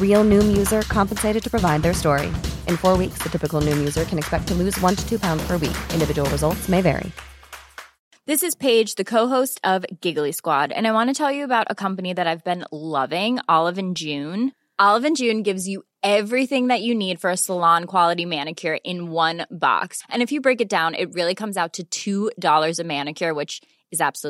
June gives you ever you need for salon quality manicure once you basically comes up to two dollars manicure wait so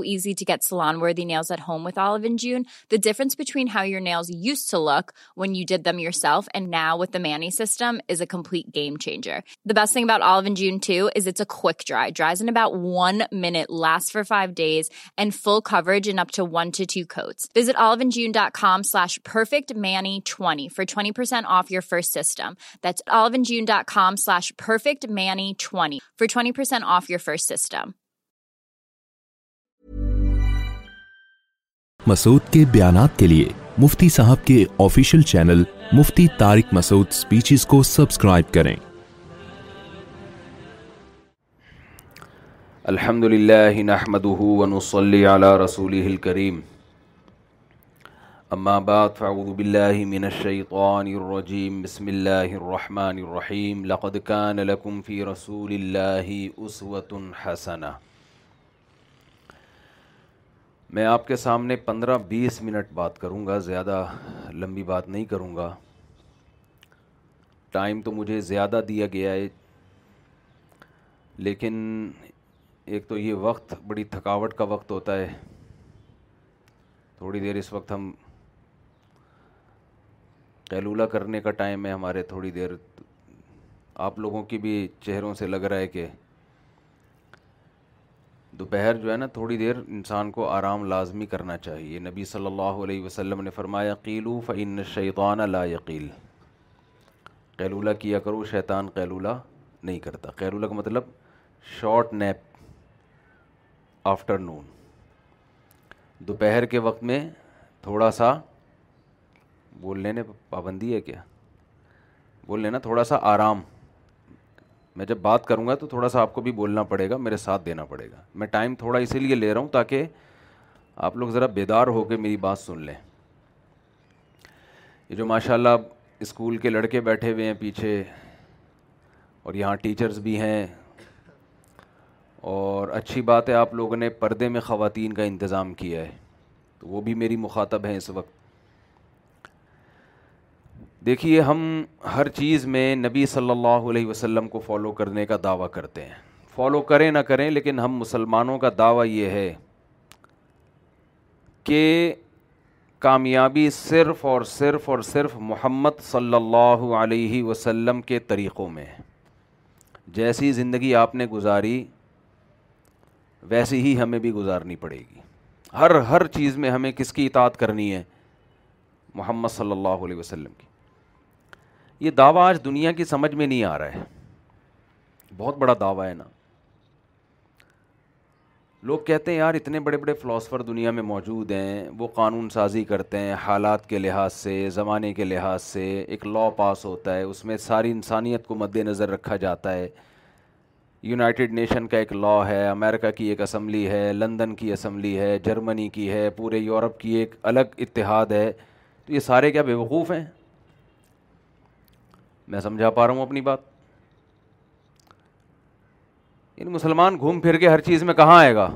easy to get salon worthy home with Olive June the difference between how your nails look when you do them yourself and now with an system is a complete game changer the best about Olive and June to is it's a کائی dries about one minute last for five days and filled it alone جینڈا خام ساش perfect me ٹھوانی four twenty percent of your first system alone جینڈا خام ساش packet me E four twenty percent of your first system Masood کے بیانات کے لیے مفتی صاحب کے official channel Mufti Tariq Masood speeches کو سبسکرائب کریں الحمد للہ رسوله الكریم اما بعد باللہ من الشیطان الرجیم بسم اللہ الرحمن الرحیم فی رسول اللہ عصوۃ حسنہ میں آپ کے سامنے پندرہ بیس منٹ بات کروں گا زیادہ لمبی بات نہیں کروں گا ٹائم تو مجھے زیادہ دیا گیا ہے لیکن ایک تو یہ وقت بڑی تھکاوٹ کا وقت ہوتا ہے تھوڑی دیر اس وقت ہم قیلولہ کرنے کا ٹائم ہے ہمارے تھوڑی دیر آپ لوگوں کی بھی چہروں سے لگ رہا ہے کہ دوپہر جو ہے نا تھوڑی دیر انسان کو آرام لازمی کرنا چاہیے نبی صلی اللہ علیہ وسلم نے فرمایا قیلو فعین شیطان لا یقیل قیلولہ کیا کرو شیطان قیلولہ نہیں کرتا قیلولہ کا مطلب شارٹ نیپ آفٹر نون دوپہر کے وقت میں تھوڑا سا بول لینے پابندی ہے کیا بول لینا تھوڑا سا آرام میں جب بات کروں گا تو تھوڑا سا آپ کو بھی بولنا پڑے گا میرے ساتھ دینا پڑے گا میں ٹائم تھوڑا اسی لیے لے رہا ہوں تاکہ آپ لوگ ذرا بیدار ہو کے میری بات سن لیں یہ جو ماشاء اللہ اسکول کے لڑکے بیٹھے ہوئے ہیں پیچھے اور یہاں ٹیچرز بھی ہیں اور اچھی بات ہے آپ لوگوں نے پردے میں خواتین کا انتظام کیا ہے تو وہ بھی میری مخاطب ہیں اس وقت دیکھیے ہم ہر چیز میں نبی صلی اللہ علیہ وسلم کو فالو کرنے کا دعویٰ کرتے ہیں فالو کریں نہ کریں لیکن ہم مسلمانوں کا دعویٰ یہ ہے کہ کامیابی صرف اور صرف اور صرف محمد صلی اللہ علیہ وسلم کے طریقوں میں جیسی زندگی آپ نے گزاری ویسی ہی ہمیں بھی گزارنی پڑے گی ہر ہر چیز میں ہمیں کس کی اطاعت کرنی ہے محمد صلی اللہ علیہ وسلم کی یہ دعویٰ آج دنیا کی سمجھ میں نہیں آ رہا ہے بہت بڑا دعویٰ ہے نا لوگ کہتے ہیں یار اتنے بڑے بڑے فلاسفر دنیا میں موجود ہیں وہ قانون سازی کرتے ہیں حالات کے لحاظ سے زمانے کے لحاظ سے ایک لا پاس ہوتا ہے اس میں ساری انسانیت کو مد نظر رکھا جاتا ہے یونائٹڈ نیشن کا ایک لا ہے امریکہ کی ایک اسمبلی ہے لندن کی اسمبلی ہے جرمنی کی ہے پورے یورپ کی ایک الگ اتحاد ہے تو یہ سارے کیا بیوقوف ہیں میں سمجھا پا رہا ہوں اپنی بات ان مسلمان گھوم پھر کے ہر چیز میں کہاں آئے گا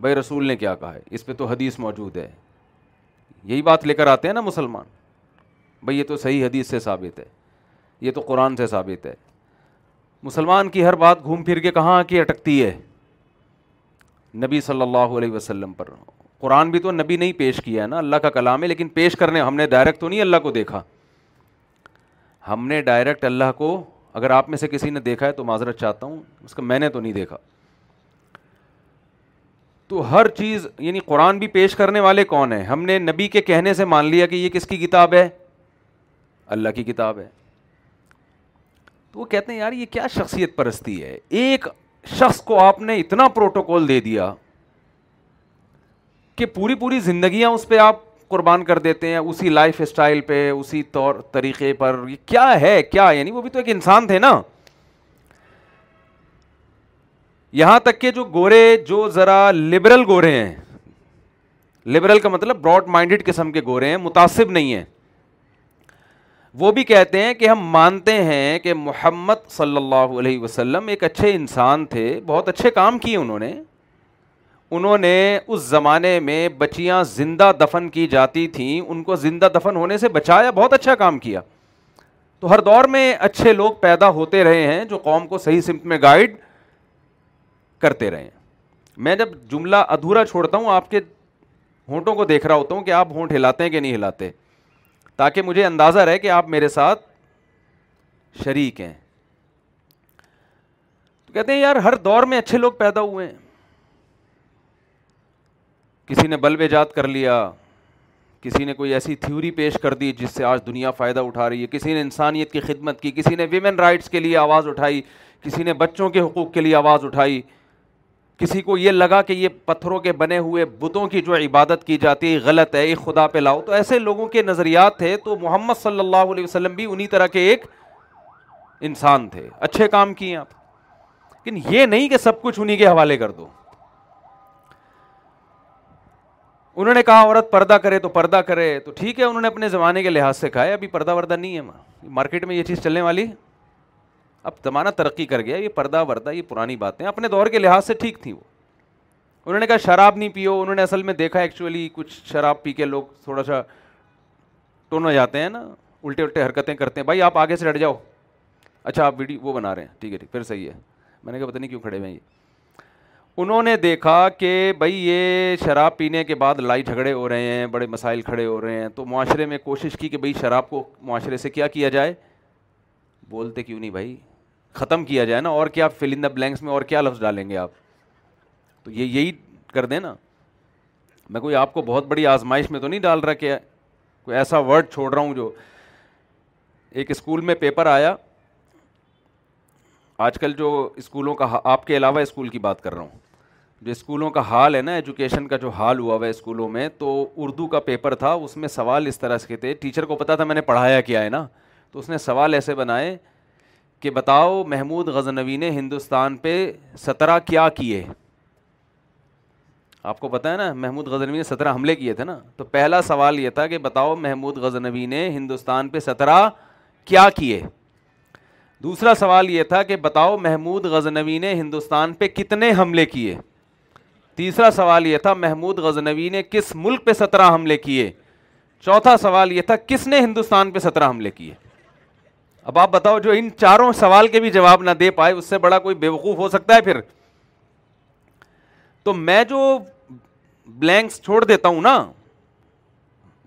بھائی رسول نے کیا کہا ہے اس پہ تو حدیث موجود ہے یہی بات لے کر آتے ہیں نا مسلمان بھائی یہ تو صحیح حدیث سے ثابت ہے یہ تو قرآن سے ثابت ہے مسلمان کی ہر بات گھوم پھر کے کہاں کی اٹکتی ہے نبی صلی اللہ علیہ وسلم پر قرآن بھی تو نبی نہیں پیش کیا ہے نا اللہ کا کلام ہے لیکن پیش کرنے ہم نے ڈائریکٹ تو نہیں اللہ کو دیکھا ہم نے ڈائریکٹ اللہ کو اگر آپ میں سے کسی نے دیکھا ہے تو معذرت چاہتا ہوں اس کا میں نے تو نہیں دیکھا تو ہر چیز یعنی قرآن بھی پیش کرنے والے کون ہیں ہم نے نبی کے کہنے سے مان لیا کہ یہ کس کی کتاب ہے اللہ کی کتاب ہے تو وہ کہتے ہیں یار یہ کیا شخصیت پرستی ہے ایک شخص کو آپ نے اتنا پروٹوکول دے دیا کہ پوری پوری زندگیاں اس پہ آپ قربان کر دیتے ہیں اسی لائف اسٹائل پہ اسی طور طریقے پر یہ کیا ہے کیا یعنی وہ بھی تو ایک انسان تھے نا یہاں تک کہ جو گورے جو ذرا لبرل گورے ہیں لبرل کا مطلب براڈ مائنڈیڈ قسم کے گورے ہیں متاثر نہیں ہیں وہ بھی کہتے ہیں کہ ہم مانتے ہیں کہ محمد صلی اللہ علیہ وسلم ایک اچھے انسان تھے بہت اچھے کام کیے انہوں نے انہوں نے اس زمانے میں بچیاں زندہ دفن کی جاتی تھیں ان کو زندہ دفن ہونے سے بچایا بہت اچھا کام کیا تو ہر دور میں اچھے لوگ پیدا ہوتے رہے ہیں جو قوم کو صحیح سمت میں گائیڈ کرتے رہے ہیں میں جب جملہ ادھورا چھوڑتا ہوں آپ کے ہونٹوں کو دیکھ رہا ہوتا ہوں کہ آپ ہونٹ ہلاتے ہیں کہ نہیں ہلاتے تاکہ مجھے اندازہ رہے کہ آپ میرے ساتھ شریک ہیں تو کہتے ہیں یار ہر دور میں اچھے لوگ پیدا ہوئے ہیں کسی نے بلب ایجاد کر لیا کسی نے کوئی ایسی تھیوری پیش کر دی جس سے آج دنیا فائدہ اٹھا رہی ہے کسی نے انسانیت کی خدمت کی کسی نے ویمن رائٹس کے لیے آواز اٹھائی کسی نے بچوں کے حقوق کے لیے آواز اٹھائی کسی کو یہ لگا کہ یہ پتھروں کے بنے ہوئے بتوں کی جو عبادت کی جاتی ہے غلط ہے یہ خدا پہ لاؤ تو ایسے لوگوں کے نظریات تھے تو محمد صلی اللہ علیہ وسلم بھی انہی طرح کے ایک انسان تھے اچھے کام کیے آپ لیکن یہ نہیں کہ سب کچھ انہی کے حوالے کر دو انہوں نے کہا عورت پردہ کرے تو پردہ کرے تو ٹھیک ہے انہوں نے اپنے زمانے کے لحاظ سے کہا ہے ابھی پردہ وردہ نہیں ہے مارکیٹ میں یہ چیز چلنے والی اب زمانہ ترقی کر گیا یہ پردہ وردہ یہ پرانی باتیں اپنے دور کے لحاظ سے ٹھیک تھیں وہ انہوں نے کہا شراب نہیں پیو انہوں نے اصل میں دیکھا ایکچولی کچھ شراب پی کے لوگ تھوڑا سا ٹون ہو جاتے ہیں نا الٹے الٹے حرکتیں کرتے ہیں بھائی آپ آگے سے ڈٹ جاؤ اچھا آپ ویڈیو وہ بنا رہے ہیں ٹھیک ہے ٹھیک پھر صحیح ہے میں نے کہا پتہ نہیں کیوں کھڑے ہوئے انہوں نے دیکھا کہ بھائی یہ شراب پینے کے بعد لائی جھگڑے ہو رہے ہیں بڑے مسائل کھڑے ہو رہے ہیں تو معاشرے میں کوشش کی کہ بھائی شراب کو معاشرے سے کیا کیا جائے بولتے کیوں نہیں بھائی ختم کیا جائے نا اور کیا فلندہ بلینکس میں اور کیا لفظ ڈالیں گے آپ تو یہ یہی کر دیں نا میں کوئی آپ کو بہت بڑی آزمائش میں تو نہیں ڈال رہا کیا کوئی ایسا ورڈ چھوڑ رہا ہوں جو ایک اسکول میں پیپر آیا آج کل جو اسکولوں کا آپ کے علاوہ اسکول کی بات کر رہا ہوں جو اسکولوں کا حال ہے نا ایجوکیشن کا جو حال ہوا ہوا ہے اسکولوں میں تو اردو کا پیپر تھا اس میں سوال اس طرح سے تھے ٹیچر کو پتا تھا میں نے پڑھایا کیا ہے نا تو اس نے سوال ایسے بنائے کہ بتاؤ محمود غزنوی نے ہندوستان پہ سترہ کیا کیے آپ کو پتہ ہے نا محمود غزنوی نے سترہ حملے کیے تھے نا تو پہلا سوال یہ تھا کہ بتاؤ محمود غزنوی نے ہندوستان پہ سترہ کیا کیے دوسرا سوال یہ تھا کہ بتاؤ محمود غزنوی نے ہندوستان پہ کتنے حملے کیے تیسرا سوال یہ تھا محمود غزنوی نے کس ملک پہ سترہ حملے کیے چوتھا سوال یہ تھا کس نے ہندوستان پہ سترہ حملے کیے اب آپ بتاؤ جو ان چاروں سوال کے بھی جواب نہ دے پائے اس سے بڑا کوئی بیوقوف ہو سکتا ہے پھر تو میں جو بلینکس چھوڑ دیتا ہوں نا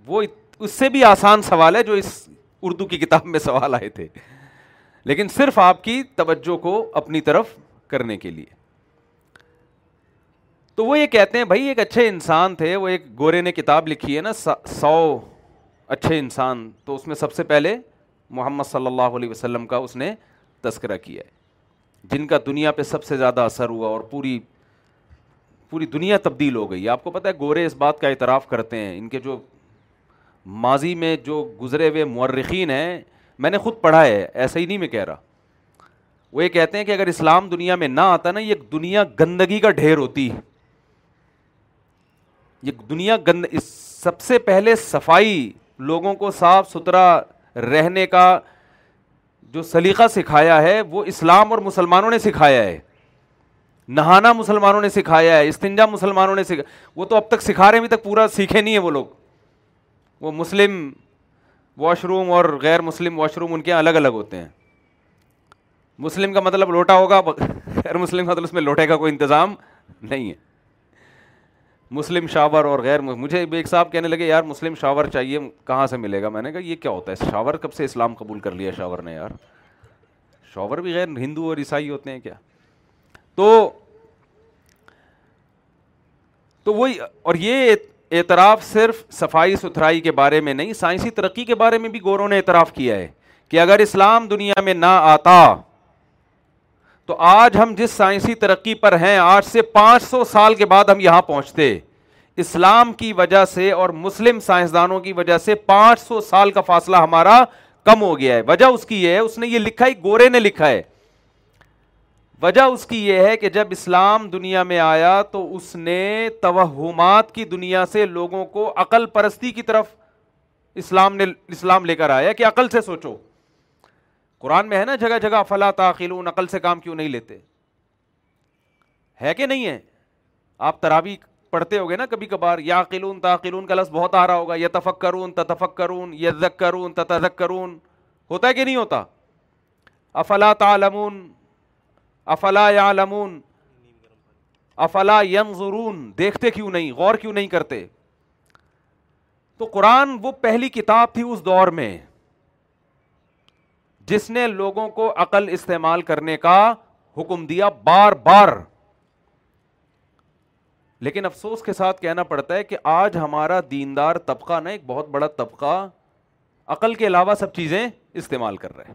وہ اس سے بھی آسان سوال ہے جو اس اردو کی کتاب میں سوال آئے تھے لیکن صرف آپ کی توجہ کو اپنی طرف کرنے کے لیے تو وہ یہ کہتے ہیں بھائی ایک اچھے انسان تھے وہ ایک گورے نے کتاب لکھی ہے نا سو اچھے انسان تو اس میں سب سے پہلے محمد صلی اللہ علیہ وسلم کا اس نے تذکرہ کیا ہے جن کا دنیا پہ سب سے زیادہ اثر ہوا اور پوری پوری دنیا تبدیل ہو گئی آپ کو پتہ ہے گورے اس بات کا اعتراف کرتے ہیں ان کے جو ماضی میں جو گزرے ہوئے مرخین ہیں میں نے خود پڑھا ہے ایسا ہی نہیں میں کہہ رہا وہ یہ کہتے ہیں کہ اگر اسلام دنیا میں نہ آتا نا یہ دنیا گندگی کا ڈھیر ہوتی یہ دنیا اس سب سے پہلے صفائی لوگوں کو صاف ستھرا رہنے کا جو سلیقہ سکھایا ہے وہ اسلام اور مسلمانوں نے سکھایا ہے نہانا مسلمانوں نے سکھایا ہے استنجا مسلمانوں نے سکھا وہ تو اب تک سکھا رہے ہیں ابھی تک پورا سیکھے نہیں ہیں وہ لوگ وہ مسلم واش روم اور غیر مسلم واش روم ان کے الگ الگ ہوتے ہیں مسلم کا مطلب لوٹا ہوگا غیر مسلم کا مطلب اس میں لوٹے کا کوئی انتظام نہیں ہے مسلم شاور اور غیر مجھے بیک صاحب کہنے لگے یار مسلم شاور چاہیے کہاں سے ملے گا میں نے کہا یہ کیا ہوتا ہے شاور کب سے اسلام قبول کر لیا شاور نے یار شاور بھی غیر ہندو اور عیسائی ہوتے ہیں کیا تو تو وہی اور یہ اعتراف صرف صفائی ستھرائی کے بارے میں نہیں سائنسی ترقی کے بارے میں بھی گوروں نے اعتراف کیا ہے کہ اگر اسلام دنیا میں نہ آتا تو آج ہم جس سائنسی ترقی پر ہیں آج سے پانچ سو سال کے بعد ہم یہاں پہنچتے اسلام کی وجہ سے اور مسلم سائنسدانوں کی وجہ سے پانچ سو سال کا فاصلہ ہمارا کم ہو گیا ہے وجہ اس کی یہ ہے اس نے یہ لکھا گورے نے لکھا ہے وجہ اس کی یہ ہے کہ جب اسلام دنیا میں آیا تو اس نے توہمات کی دنیا سے لوگوں کو عقل پرستی کی طرف اسلام نے اسلام لے کر آیا کہ عقل سے سوچو قرآن میں ہے نا جگہ جگہ فلا تاخلون عقل سے کام کیوں نہیں لیتے ہے کہ نہیں ہے آپ تراوی پڑھتے ہو گے نا کبھی کبھار یا قلون تاخلون کا لفظ بہت آ رہا ہوگا یا تفک کرون تفک کرون یا ذک کرون تذک ہے کہ نہیں ہوتا افلا تعلمون افلا یا لمون افلا یم ضرون دیکھتے کیوں نہیں غور کیوں نہیں کرتے تو قرآن وہ پہلی کتاب تھی اس دور میں جس نے لوگوں کو عقل استعمال کرنے کا حکم دیا بار بار لیکن افسوس کے ساتھ کہنا پڑتا ہے کہ آج ہمارا دیندار طبقہ نا ایک بہت بڑا طبقہ عقل کے علاوہ سب چیزیں استعمال کر رہے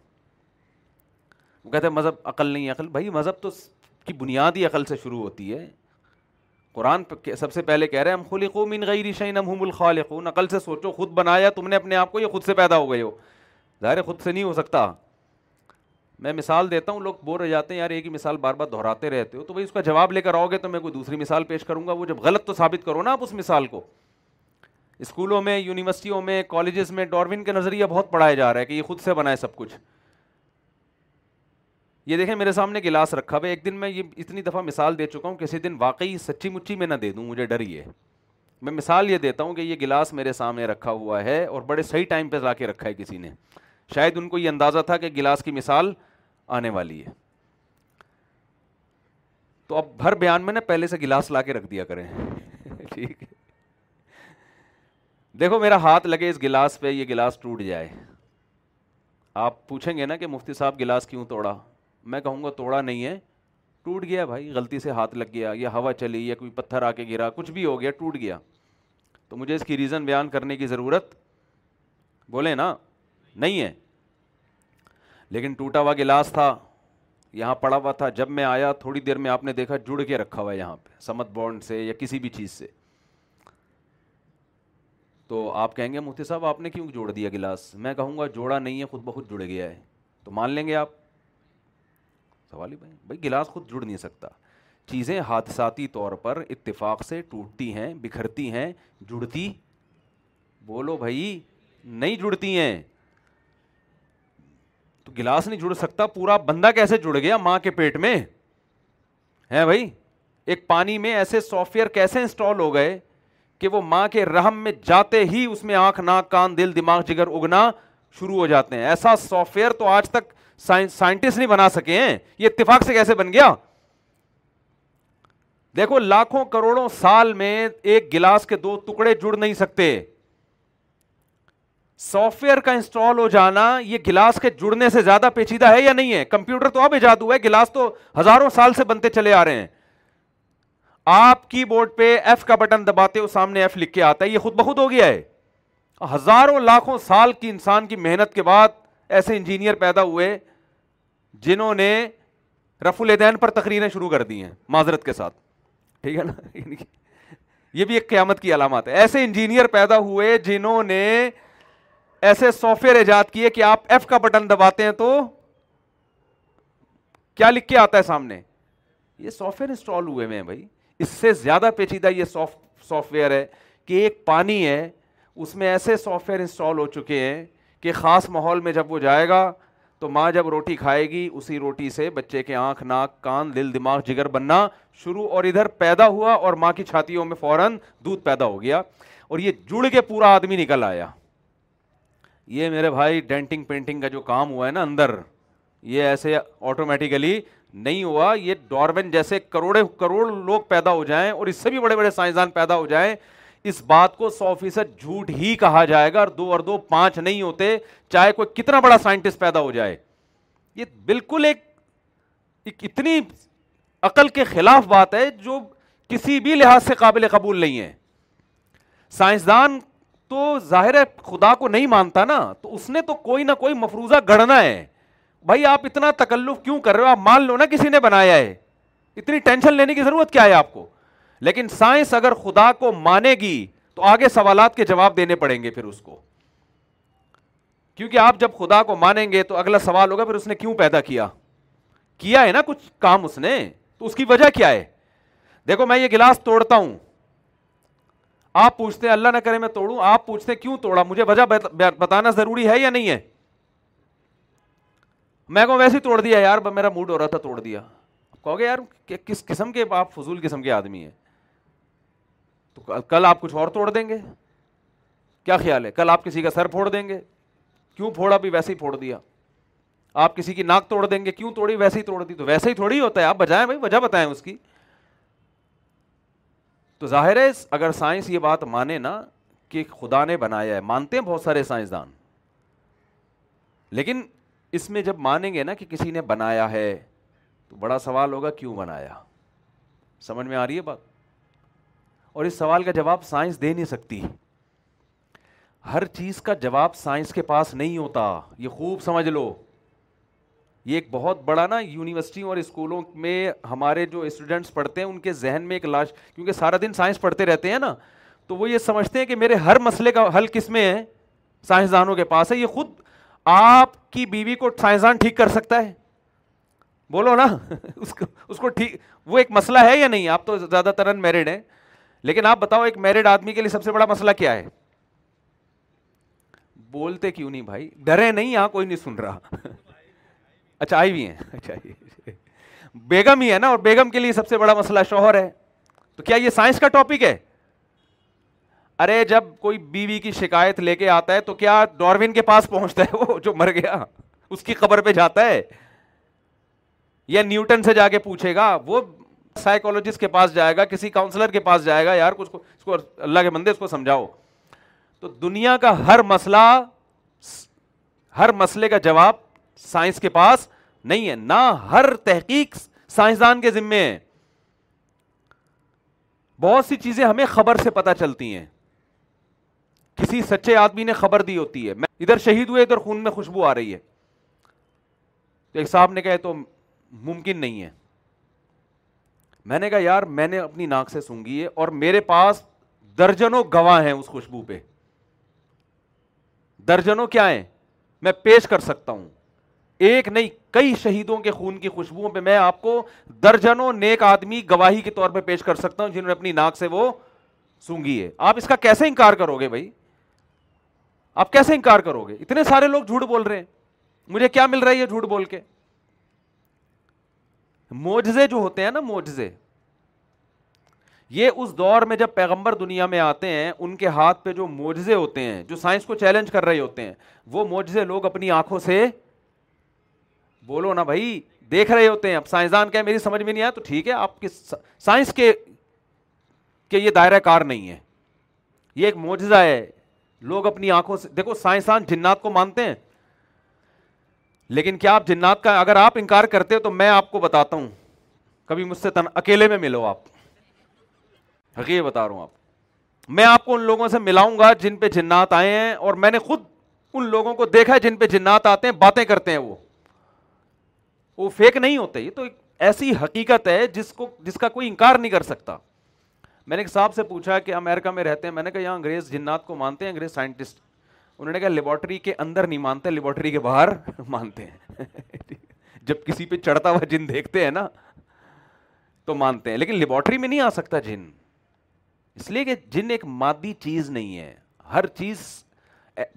وہ کہتے ہیں مذہب عقل نہیں عقل بھائی مذہب تو کی بنیاد ہی عقل سے شروع ہوتی ہے قرآن سب سے پہلے کہہ رہے ہیں ہم خلی ان غیر شعین ہم الخال عقل سے سوچو خود بنایا تم نے اپنے آپ کو یہ خود سے پیدا ہو گئے ہو ظاہر خود سے نہیں ہو سکتا میں مثال دیتا ہوں لوگ بور ہو جاتے ہیں یار ایک ہی مثال بار بار دہراتے رہتے ہو تو بھائی اس کا جواب لے کر آؤ گے تو میں کوئی دوسری مثال پیش کروں گا وہ جب غلط تو ثابت کرو نا آپ اس مثال کو اسکولوں میں یونیورسٹیوں میں کالجز میں ڈاروین کے نظریہ بہت پڑھایا جا رہا ہے کہ یہ خود سے بنائے سب کچھ یہ دیکھیں میرے سامنے گلاس رکھا ہوا ایک دن میں یہ اتنی دفعہ مثال دے چکا ہوں کسی دن واقعی سچی مچی میں نہ دے دوں مجھے ڈر یہ میں مثال یہ دیتا ہوں کہ یہ گلاس میرے سامنے رکھا ہوا ہے اور بڑے صحیح ٹائم پہ لا کے رکھا ہے کسی نے شاید ان کو یہ اندازہ تھا کہ گلاس کی مثال آنے والی ہے تو اب ہر بیان میں نا پہلے سے گلاس لا کے رکھ دیا کریں ٹھیک دیکھو میرا ہاتھ لگے اس گلاس پہ یہ گلاس ٹوٹ جائے آپ پوچھیں گے نا کہ مفتی صاحب گلاس کیوں توڑا میں کہوں گا توڑا نہیں ہے ٹوٹ گیا بھائی غلطی سے ہاتھ لگ گیا یا ہوا چلی یا کوئی پتھر آ کے گرا کچھ بھی ہو گیا ٹوٹ گیا تو مجھے اس کی ریزن بیان کرنے کی ضرورت بولے نا نہیں ہے لیکن ٹوٹا ہوا گلاس تھا یہاں پڑا ہوا تھا جب میں آیا تھوڑی دیر میں آپ نے دیکھا جڑ کے رکھا ہوا ہے یہاں پہ سمت بانڈ سے یا کسی بھی چیز سے تو آپ کہیں گے مفتی صاحب آپ نے کیوں جوڑ دیا گلاس میں کہوں گا جوڑا نہیں ہے خود بہت جڑ گیا ہے تو مان لیں گے آپ سوال ہی بھائی بھائی گلاس خود جڑ نہیں سکتا چیزیں حادثاتی طور پر اتفاق سے ٹوٹتی ہیں بکھرتی ہیں جڑتی بولو بھائی نہیں جڑتی ہیں تو گلاس نہیں جڑ سکتا پورا بندہ کیسے جڑ گیا ماں کے پیٹ میں ہے بھائی ایک پانی میں ایسے سافٹ ویئر کیسے انسٹال ہو گئے کہ وہ ماں کے رحم میں جاتے ہی اس میں آنکھ ناک کان دل دماغ جگر اگنا شروع ہو جاتے ہیں ایسا سافٹ ویئر تو آج تک سائنٹسٹ نہیں بنا سکے ہیں یہ اتفاق سے کیسے بن گیا دیکھو لاکھوں کروڑوں سال میں ایک گلاس کے دو ٹکڑے جڑ نہیں سکتے سافٹ ویئر کا انسٹال ہو جانا یہ گلاس کے جڑنے سے زیادہ پیچیدہ ہے یا نہیں ہے کمپیوٹر تو اب ایجاد ہوا ہے گلاس تو ہزاروں سال سے بنتے چلے آ رہے ہیں آپ کی بورڈ پہ ایف کا بٹن دباتے ہو سامنے ایف لکھ کے آتا ہے یہ خود بہت ہو گیا ہے ہزاروں لاکھوں سال کی انسان کی محنت کے بعد ایسے انجینئر پیدا ہوئے جنہوں نے رف الدین پر تقریریں شروع کر دی ہیں معذرت کے ساتھ ٹھیک ہے نا یعنی یہ بھی ایک قیامت کی علامات ہے ایسے انجینئر پیدا ہوئے جنہوں نے ایسے سافٹ ویئر ایجاد کیے کہ آپ ایف کا بٹن دباتے ہیں تو کیا لکھ کے آتا ہے سامنے یہ سافٹ ویئر انسٹال ہوئے ہوئے ہیں بھائی اس سے زیادہ پیچیدہ یہ سافٹ سافٹ ویئر ہے کہ ایک پانی ہے اس میں ایسے سافٹ ویئر انسٹال ہو چکے ہیں کہ خاص ماحول میں جب وہ جائے گا تو ماں جب روٹی کھائے گی اسی روٹی سے بچے کے آنکھ ناک کان دل دماغ جگر بننا شروع اور ادھر پیدا ہوا اور ماں کی چھاتیوں میں فوراً دودھ پیدا ہو گیا اور یہ جڑ کے پورا آدمی نکل آیا یہ میرے بھائی ڈینٹنگ پینٹنگ کا جو کام ہوا ہے نا اندر یہ ایسے آٹومیٹیکلی نہیں ہوا یہ ڈارون جیسے کروڑے کروڑ لوگ پیدا ہو جائیں اور اس سے بھی بڑے بڑے سائنسدان پیدا ہو جائیں اس بات کو سو فیصد جھوٹ ہی کہا جائے گا اور دو اور دو پانچ نہیں ہوتے چاہے کوئی کتنا بڑا سائنٹسٹ پیدا ہو جائے یہ بالکل ایک ایک اتنی عقل کے خلاف بات ہے جو کسی بھی لحاظ سے قابل قبول نہیں ہے سائنسدان تو ظاہر ہے خدا کو نہیں مانتا نا تو اس نے تو کوئی نہ کوئی مفروضہ گڑنا ہے بھائی آپ اتنا تکلف کیوں کر رہے ہو آپ مان لو نا کسی نے بنایا ہے اتنی ٹینشن لینے کی ضرورت کیا ہے آپ کو لیکن سائنس اگر خدا کو مانے گی تو آگے سوالات کے جواب دینے پڑیں گے پھر اس کو کیونکہ آپ جب خدا کو مانیں گے تو اگلا سوال ہوگا پھر اس نے کیوں پیدا کیا کیا ہے نا کچھ کام اس نے تو اس کی وجہ کیا ہے دیکھو میں یہ گلاس توڑتا ہوں آپ پوچھتے ہیں اللہ نہ کرے میں توڑوں آپ پوچھتے ہیں کیوں توڑا مجھے وجہ بتانا ضروری ہے یا نہیں ہے میں کہوں ویسے توڑ دیا یار میرا موڈ ہو رہا تھا توڑ دیا کہو گے یار کس قسم کے آپ فضول قسم کے آدمی ہیں تو کل آپ کچھ اور توڑ دیں گے کیا خیال ہے کل آپ کسی کا سر پھوڑ دیں گے کیوں پھوڑا بھی ویسے ہی پھوڑ دیا آپ کسی کی ناک توڑ دیں گے کیوں توڑی ویسے ہی توڑ دی تو ویسے ہی تھوڑی ہوتا ہے آپ بجائیں بھائی وجہ بتائیں اس کی تو ظاہر ہے اگر سائنس یہ بات مانے نا کہ خدا نے بنایا ہے مانتے ہیں بہت سارے سائنسدان لیکن اس میں جب مانیں گے نا کہ کسی نے بنایا ہے تو بڑا سوال ہوگا کیوں بنایا سمجھ میں آ رہی ہے بات اور اس سوال کا جواب سائنس دے نہیں سکتی ہر چیز کا جواب سائنس کے پاس نہیں ہوتا یہ خوب سمجھ لو یہ ایک بہت بڑا نا یونیورسٹیوں اور اسکولوں میں ہمارے جو اسٹوڈنٹس پڑھتے ہیں ان کے ذہن میں ایک لاش کیونکہ سارا دن سائنس پڑھتے رہتے ہیں نا تو وہ یہ سمجھتے ہیں کہ میرے ہر مسئلے کا حل کس میں ہے سائنسدانوں کے پاس ہے یہ خود آپ کی بیوی کو سائنسدان ٹھیک کر سکتا ہے بولو نا اس کو اس کو ٹھیک وہ ایک مسئلہ ہے یا نہیں آپ تو زیادہ تر ان میرڈ ہیں لیکن آپ بتاؤ ایک میرڈ آدمی کے لیے سب سے بڑا مسئلہ کیا ہے بولتے کیوں نہیں بھائی ڈرے نہیں یہاں کوئی نہیں سن رہا اچھا آئی بھی اچھا بیگم ہی ہے نا اور بیگم کے لیے سب سے بڑا مسئلہ شوہر ہے تو کیا یہ سائنس کا ٹاپک ہے ارے جب کوئی بیوی کی شکایت لے کے آتا ہے تو کیا ڈاروین کے پاس پہنچتا ہے وہ جو مر گیا اس کی خبر پہ جاتا ہے یا نیوٹن سے جا کے پوچھے گا وہ سائیکولوجسٹ کے پاس جائے گا کسی کاؤنسلر کے پاس جائے گا یار کچھ اس کو اللہ کے بندے اس کو سمجھاؤ تو دنیا کا ہر مسئلہ ہر مسئلے کا جواب سائنس کے پاس نہیں ہے نہ ہر تحقیق سائنسدان کے ذمے ہے بہت سی چیزیں ہمیں خبر سے پتہ چلتی ہیں کسی سچے آدمی نے خبر دی ہوتی ہے میں ادھر شہید ہوئے ادھر خون میں خوشبو آ رہی ہے تو ایک صاحب نے کہا تو ممکن نہیں ہے میں نے کہا یار میں نے اپنی ناک سے سونگی ہے اور میرے پاس درجنوں گواہ ہیں اس خوشبو پہ درجنوں کیا ہیں میں پیش کر سکتا ہوں ایک نہیں کئی شہیدوں کے خون کی خوشبوؤں پہ میں آپ کو درجنوں نیک آدمی گواہی کے طور پہ پیش کر سکتا ہوں جنہوں نے اپنی ناک سے وہ سونگی ہے آپ اس کا کیسے انکار کرو گے بھائی آپ کیسے انکار کرو گے اتنے سارے لوگ جھوٹ بول رہے ہیں مجھے کیا مل رہا ہے یہ جھوٹ بول کے موجزے جو ہوتے ہیں نا موجزے یہ اس دور میں جب پیغمبر دنیا میں آتے ہیں ان کے ہاتھ پہ جو موجزے ہوتے ہیں جو سائنس کو چیلنج کر رہے ہوتے ہیں وہ موجزے لوگ اپنی آنکھوں سے بولو نا بھائی دیکھ رہے ہوتے ہیں اب سائنسدان کہ میری سمجھ میں نہیں آیا تو ٹھیک ہے آپ کے سائنس کے کہ یہ دائرہ کار نہیں ہے یہ ایک موجزہ ہے لوگ اپنی آنکھوں سے دیکھو سائنسدان جنات کو مانتے ہیں لیکن کیا آپ جنات کا اگر آپ انکار کرتے ہو تو میں آپ کو بتاتا ہوں کبھی مجھ سے تن اکیلے میں ملو آپ حقیقت بتا رہا ہوں آپ میں آپ کو ان لوگوں سے ملاؤں گا جن پہ جنات آئے ہیں اور میں نے خود ان لوگوں کو دیکھا ہے جن پہ جنات آتے ہیں باتیں کرتے ہیں وہ وہ فیک نہیں ہوتے یہ تو ایک ایسی حقیقت ہے جس کو جس کا کوئی انکار نہیں کر سکتا میں نے ایک صاحب سے پوچھا کہ امیرکا میں رہتے ہیں میں نے کہا یہاں انگریز جنات کو مانتے ہیں انگریز سائنٹسٹ انہوں نے کہا لیبارٹری کے اندر نہیں مانتے لیبورٹری کے باہر مانتے ہیں جب کسی پہ چڑھتا ہوا جن دیکھتے ہیں نا تو مانتے ہیں لیکن لیبورٹری میں نہیں آ سکتا جن اس لیے کہ جن ایک مادی چیز نہیں ہے ہر چیز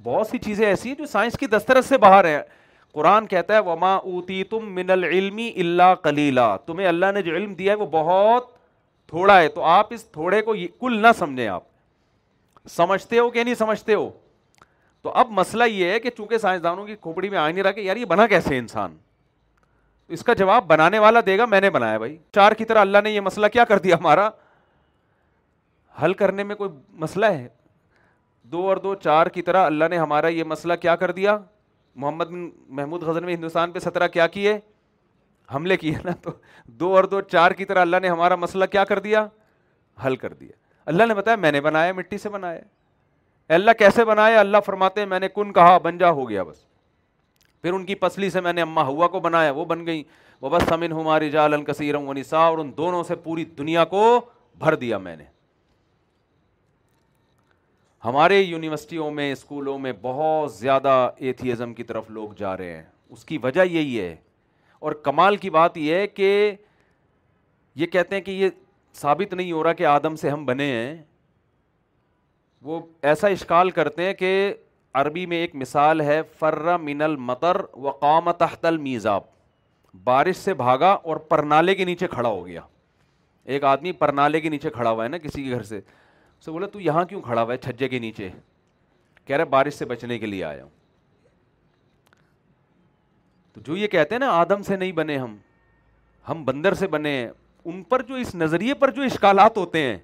بہت سی چیزیں ایسی ہیں جو سائنس کی دسترس سے باہر ہیں قرآن کہتا ہے وما اوتی تم من العلم اللہ کلیلا تمہیں اللہ نے جو علم دیا ہے وہ بہت تھوڑا ہے تو آپ اس تھوڑے کو کل نہ سمجھیں آپ سمجھتے ہو کہ نہیں سمجھتے ہو تو اب مسئلہ یہ ہے کہ چونکہ سائنسدانوں کی کھوپڑی میں نہیں رہا کہ یار یہ بنا کیسے انسان اس کا جواب بنانے والا دے گا میں نے بنایا بھائی چار کی طرح اللہ نے یہ مسئلہ کیا کر دیا ہمارا حل کرنے میں کوئی مسئلہ ہے دو اور دو چار کی طرح اللہ نے ہمارا یہ مسئلہ کیا کر دیا محمد بن محمود غزل میں ہندوستان پہ سترہ کیا کیے حملے کیے نا تو دو اور دو چار کی طرح اللہ نے ہمارا مسئلہ کیا کر دیا حل کر دیا اللہ نے بتایا میں نے بنایا مٹی سے بنایا اللہ کیسے بنایا اللہ فرماتے ہیں میں نے کن کہا بن جا ہو گیا بس پھر ان کی پسلی سے میں نے اماں ہوا کو بنایا وہ بن گئیں وہ بس سمن جال الکثیرم و ونسا اور ان دونوں سے پوری دنیا کو بھر دیا میں نے ہمارے یونیورسٹیوں میں اسکولوں میں بہت زیادہ ایتھیزم کی طرف لوگ جا رہے ہیں اس کی وجہ یہی ہے اور کمال کی بات یہ ہے کہ یہ کہتے ہیں کہ یہ ثابت نہیں ہو رہا کہ آدم سے ہم بنے ہیں وہ ایسا اشکال کرتے ہیں کہ عربی میں ایک مثال ہے فر من المطر و تحت المیزاب بارش سے بھاگا اور پرنالے کے نیچے کھڑا ہو گیا ایک آدمی پرنالے کے نیچے کھڑا ہوا ہے نا کسی کے گھر سے سو بولے تو یہاں کیوں کھڑا ہوا ہے چھجے کے نیچے کہہ رہے بارش سے بچنے کے لیے آیا ہوں تو جو یہ کہتے ہیں نا آدم سے نہیں بنے ہم ہم بندر سے بنے ہیں ان پر جو اس نظریے پر جو اشکالات ہوتے ہیں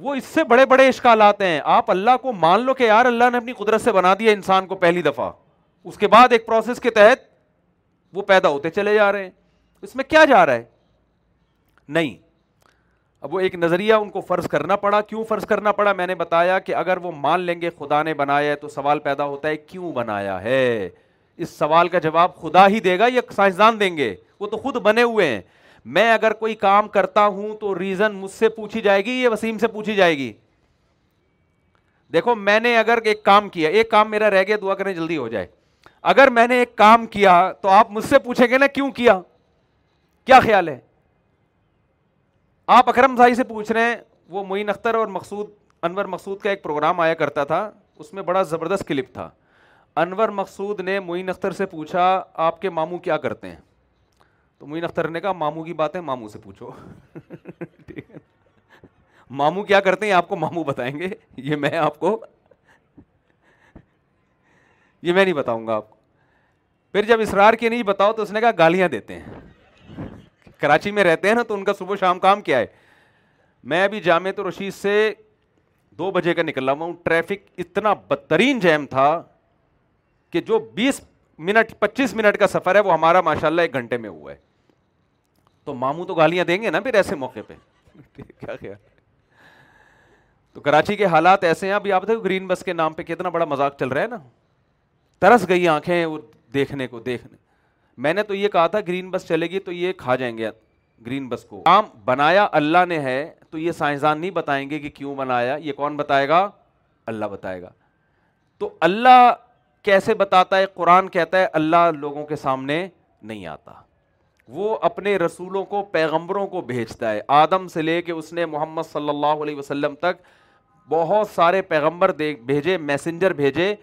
وہ اس سے بڑے بڑے اشکالات ہیں آپ اللہ کو مان لو کہ یار اللہ نے اپنی قدرت سے بنا دیا انسان کو پہلی دفعہ اس کے بعد ایک پروسیس کے تحت وہ پیدا ہوتے چلے جا رہے ہیں اس میں کیا جا رہا ہے نہیں اب وہ ایک نظریہ ان کو فرض کرنا پڑا کیوں فرض کرنا پڑا میں نے بتایا کہ اگر وہ مان لیں گے خدا نے بنایا ہے تو سوال پیدا ہوتا ہے کیوں بنایا ہے اس سوال کا جواب خدا ہی دے گا یا سائنسدان دیں گے وہ تو خود بنے ہوئے ہیں میں اگر کوئی کام کرتا ہوں تو ریزن مجھ سے پوچھی جائے گی یا وسیم سے پوچھی جائے گی دیکھو میں نے اگر ایک کام کیا ایک کام میرا رہ گیا دعا کریں جلدی ہو جائے اگر میں نے ایک کام کیا تو آپ مجھ سے پوچھیں گے نا کیوں کیا کیا خیال ہے آپ اکرم بھائی سے پوچھ رہے ہیں وہ معین اختر اور مقصود انور مقصود کا ایک پروگرام آیا کرتا تھا اس میں بڑا زبردست کلپ تھا انور مقصود نے معین اختر سے پوچھا آپ کے ماموں کیا کرتے ہیں تو مین اختر نے کہا ماموں کی بات ہے ماموں سے پوچھو ٹھیک ہے مامو کیا کرتے ہیں آپ کو مامو بتائیں گے یہ میں آپ کو یہ میں نہیں بتاؤں گا آپ کو پھر جب اسرار کے نہیں بتاؤ تو اس نے کہا گالیاں دیتے ہیں کراچی میں رہتے ہیں نا تو ان کا صبح شام کام کیا ہے میں ابھی جامع تو رشید سے دو بجے کا نکلا ہوں ٹریفک اتنا بدترین جیم تھا کہ جو بیس منٹ پچیس منٹ کا سفر ہے وہ ہمارا ماشاء اللہ ایک گھنٹے میں ہوا ہے تو ماموں تو گالیاں دیں گے نا پھر ایسے موقع پہ کیا تو کراچی کے حالات ایسے ہیں ابھی آپ دیکھو گرین بس کے نام پہ کتنا بڑا مذاق چل رہا ہے نا ترس گئی آنکھیں وہ دیکھنے کو دیکھنے میں نے تو یہ کہا تھا گرین بس چلے گی تو یہ کھا جائیں گے گرین بس کو کام بنایا اللہ نے ہے تو یہ سائنسدان نہیں بتائیں گے کہ کیوں بنایا یہ کون بتائے گا اللہ بتائے گا تو اللہ کیسے بتاتا ہے قرآن کہتا ہے اللہ لوگوں کے سامنے نہیں آتا وہ اپنے رسولوں کو پیغمبروں کو بھیجتا ہے آدم سے لے کے اس نے محمد صلی اللہ علیہ وسلم تک بہت سارے پیغمبر بھیجے میسنجر بھیجے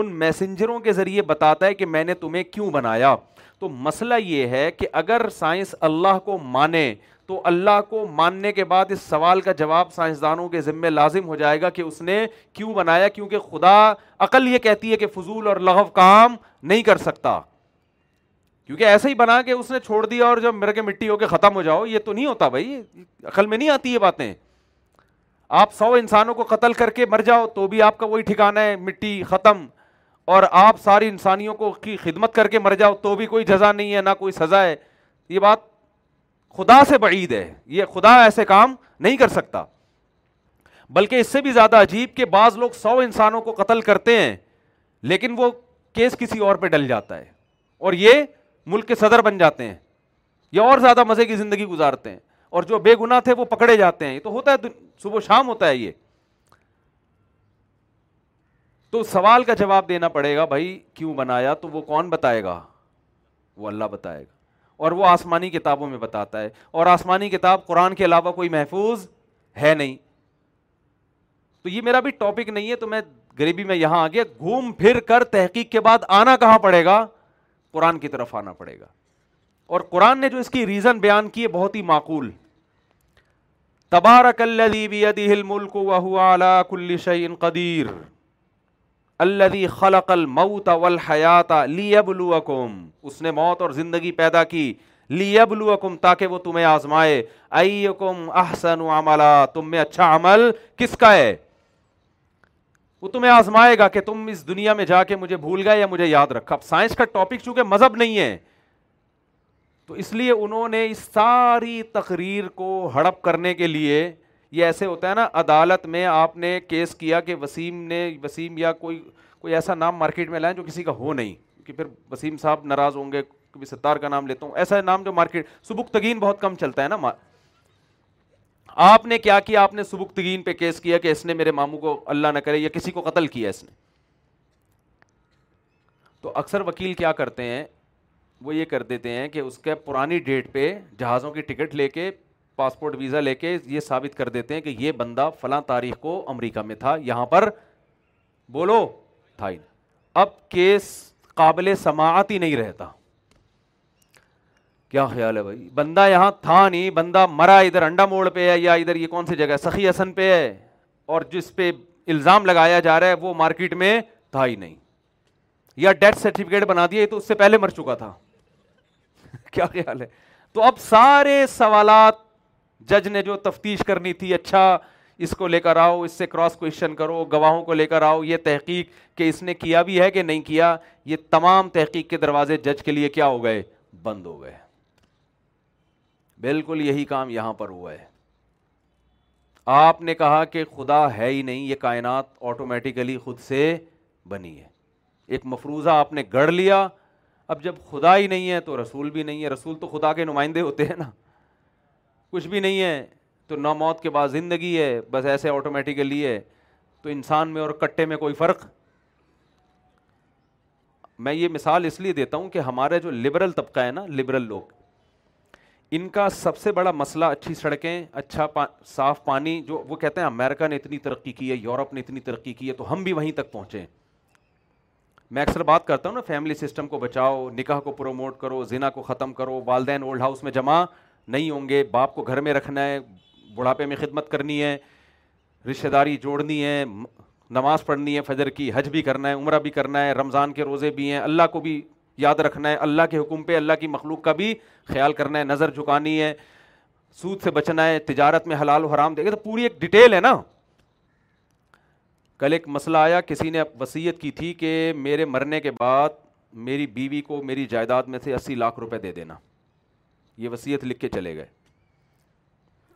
ان میسنجروں کے ذریعے بتاتا ہے کہ میں نے تمہیں کیوں بنایا تو مسئلہ یہ ہے کہ اگر سائنس اللہ کو مانے تو اللہ کو ماننے کے بعد اس سوال کا جواب سائنسدانوں کے ذمے لازم ہو جائے گا کہ اس نے کیوں بنایا کیونکہ خدا عقل یہ کہتی ہے کہ فضول اور لغو کام نہیں کر سکتا کیونکہ ایسے ہی بنا کے اس نے چھوڑ دیا اور جب مر کے مٹی ہو کے ختم ہو جاؤ یہ تو نہیں ہوتا بھائی عقل میں نہیں آتی یہ باتیں آپ سو انسانوں کو قتل کر کے مر جاؤ تو بھی آپ کا وہی ٹھکانا ہے مٹی ختم اور آپ ساری انسانیوں کو کی خدمت کر کے مر جاؤ تو بھی کوئی جزا نہیں ہے نہ کوئی سزا ہے یہ بات خدا سے بعید ہے یہ خدا ایسے کام نہیں کر سکتا بلکہ اس سے بھی زیادہ عجیب کہ بعض لوگ سو انسانوں کو قتل کرتے ہیں لیکن وہ کیس کسی اور پہ ڈل جاتا ہے اور یہ ملک کے صدر بن جاتے ہیں یا اور زیادہ مزے کی زندگی گزارتے ہیں اور جو بے گناہ تھے وہ پکڑے جاتے ہیں یہ تو ہوتا ہے صبح شام ہوتا ہے یہ تو سوال کا جواب دینا پڑے گا بھائی کیوں بنایا تو وہ کون بتائے گا وہ اللہ بتائے گا اور وہ آسمانی کتابوں میں بتاتا ہے اور آسمانی کتاب قرآن کے علاوہ کوئی محفوظ ہے نہیں تو یہ میرا بھی ٹاپک نہیں ہے تو میں غریبی میں یہاں آ گیا گھوم پھر کر تحقیق کے بعد آنا کہاں پڑے گا قرآن کی طرف آنا پڑے گا اور قرآن نے جو اس کی ریزن بیان کی ہے بہت ہی معقول تبارک الذی بیدہ الملک وهو علی کل شیء قدیر الذی خلق الموت والحیات لیبلوکم اس نے موت اور زندگی پیدا کی لیبلوکم تاکہ وہ تمہیں آزمائے ایکم احسن عملا تم میں اچھا عمل کس کا ہے وہ تمہیں آزمائے گا کہ تم اس دنیا میں جا کے مجھے بھول گئے یا مجھے یاد رکھا اب سائنس کا ٹاپک چونکہ مذہب نہیں ہے تو اس لیے انہوں نے اس ساری تقریر کو ہڑپ کرنے کے لیے یہ ایسے ہوتا ہے نا عدالت میں آپ نے کیس کیا کہ وسیم نے وسیم یا کوئی کوئی ایسا نام مارکیٹ میں لائیں جو کسی کا ہو نہیں کہ پھر وسیم صاحب ناراض ہوں گے کبھی ستار کا نام لیتا ہوں ایسا نام جو مارکیٹ سبک تگین بہت کم چلتا ہے نا آپ نے کیا کیا آپ نے تگین پہ کیس کیا کہ اس نے میرے ماموں کو اللہ نہ کرے یا کسی کو قتل کیا اس نے تو اکثر وکیل کیا کرتے ہیں وہ یہ کر دیتے ہیں کہ اس کے پرانی ڈیٹ پہ جہازوں کی ٹکٹ لے کے پاسپورٹ ویزا لے کے یہ ثابت کر دیتے ہیں کہ یہ بندہ فلاں تاریخ کو امریکہ میں تھا یہاں پر بولو تھا اب کیس قابل سماعت ہی نہیں رہتا کیا خیال ہے بھائی بندہ یہاں تھا نہیں بندہ مرا ادھر انڈا موڑ پہ ہے یا ادھر یہ کون سی جگہ ہے سخی حسن پہ ہے اور جس پہ الزام لگایا جا رہا ہے وہ مارکیٹ میں تھا ہی نہیں یا ڈیتھ سرٹیفکیٹ بنا دیے تو اس سے پہلے مر چکا تھا کیا خیال ہے تو اب سارے سوالات جج نے جو تفتیش کرنی تھی اچھا اس کو لے کر آؤ اس سے کراس کوشچن کرو گواہوں کو لے کر آؤ یہ تحقیق کہ اس نے کیا بھی ہے کہ نہیں کیا یہ تمام تحقیق کے دروازے جج کے لیے کیا ہو گئے بند ہو گئے بالکل یہی کام یہاں پر ہوا ہے آپ نے کہا کہ خدا ہے ہی نہیں یہ کائنات آٹومیٹیکلی خود سے بنی ہے ایک مفروضہ آپ نے گڑھ لیا اب جب خدا ہی نہیں ہے تو رسول بھی نہیں ہے رسول تو خدا کے نمائندے ہوتے ہیں نا کچھ بھی نہیں ہے تو نہ موت کے بعد زندگی ہے بس ایسے آٹومیٹیکلی ہے تو انسان میں اور کٹے میں کوئی فرق میں یہ مثال اس لیے دیتا ہوں کہ ہمارے جو لبرل طبقہ ہے نا لبرل لوگ ان کا سب سے بڑا مسئلہ اچھی سڑکیں اچھا پا, صاف پانی جو وہ کہتے ہیں امریکہ نے اتنی ترقی کی ہے یورپ نے اتنی ترقی کی ہے تو ہم بھی وہیں تک پہنچیں میں اکثر بات کرتا ہوں نا فیملی سسٹم کو بچاؤ نکاح کو پروموٹ کرو زنا کو ختم کرو والدین اولڈ ہاؤس میں جمع نہیں ہوں گے باپ کو گھر میں رکھنا ہے بڑھاپے میں خدمت کرنی ہے رشتہ داری جوڑنی ہے نماز پڑھنی ہے فجر کی حج بھی کرنا ہے عمرہ بھی کرنا ہے رمضان کے روزے بھی ہیں اللہ کو بھی یاد رکھنا ہے اللہ کے حکم پہ اللہ کی مخلوق کا بھی خیال کرنا ہے نظر جھکانی ہے سود سے بچنا ہے تجارت میں حلال و حرام دے گا تو پوری ایک ڈیٹیل ہے نا کل ایک مسئلہ آیا کسی نے وصیت کی تھی کہ میرے مرنے کے بعد میری بیوی کو میری جائیداد میں سے اسی لاکھ روپے دے دینا یہ وصیت لکھ کے چلے گئے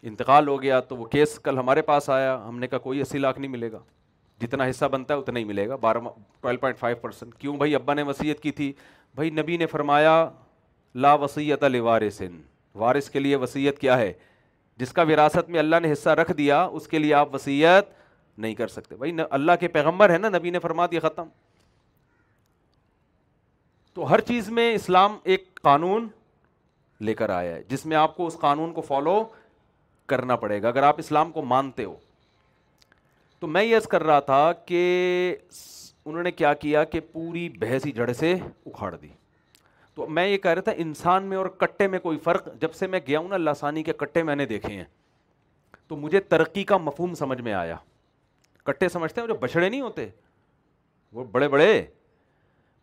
انتقال ہو گیا تو وہ کیس کل ہمارے پاس آیا ہم نے کہا کوئی اسی لاکھ نہیں ملے گا جتنا حصہ بنتا ہے اتنا ہی ملے گا بارہ ٹویلو پوائنٹ فائیو پرسینٹ کیوں بھائی ابا نے وصیت کی تھی بھائی نبی نے فرمایا لا وسیعت الوارثن وارث کے لیے وسیعت کیا ہے جس کا وراثت میں اللہ نے حصہ رکھ دیا اس کے لیے آپ وسیعت نہیں کر سکتے بھائی اللہ کے پیغمبر ہے نا نبی نے فرما دیا ختم تو ہر چیز میں اسلام ایک قانون لے کر آیا ہے جس میں آپ کو اس قانون کو فالو کرنا پڑے گا اگر آپ اسلام کو مانتے ہو تو میں یس کر رہا تھا کہ انہوں نے کیا کیا کہ پوری بحث ہی جڑ سے اکھاڑ دی تو میں یہ کہہ رہا تھا انسان میں اور کٹے میں کوئی فرق جب سے میں گیا ہوں نا لاسانی کے کٹے میں نے دیکھے ہیں تو مجھے ترقی کا مفہوم سمجھ میں آیا کٹے سمجھتے ہیں جو بچھڑے نہیں ہوتے وہ بڑے بڑے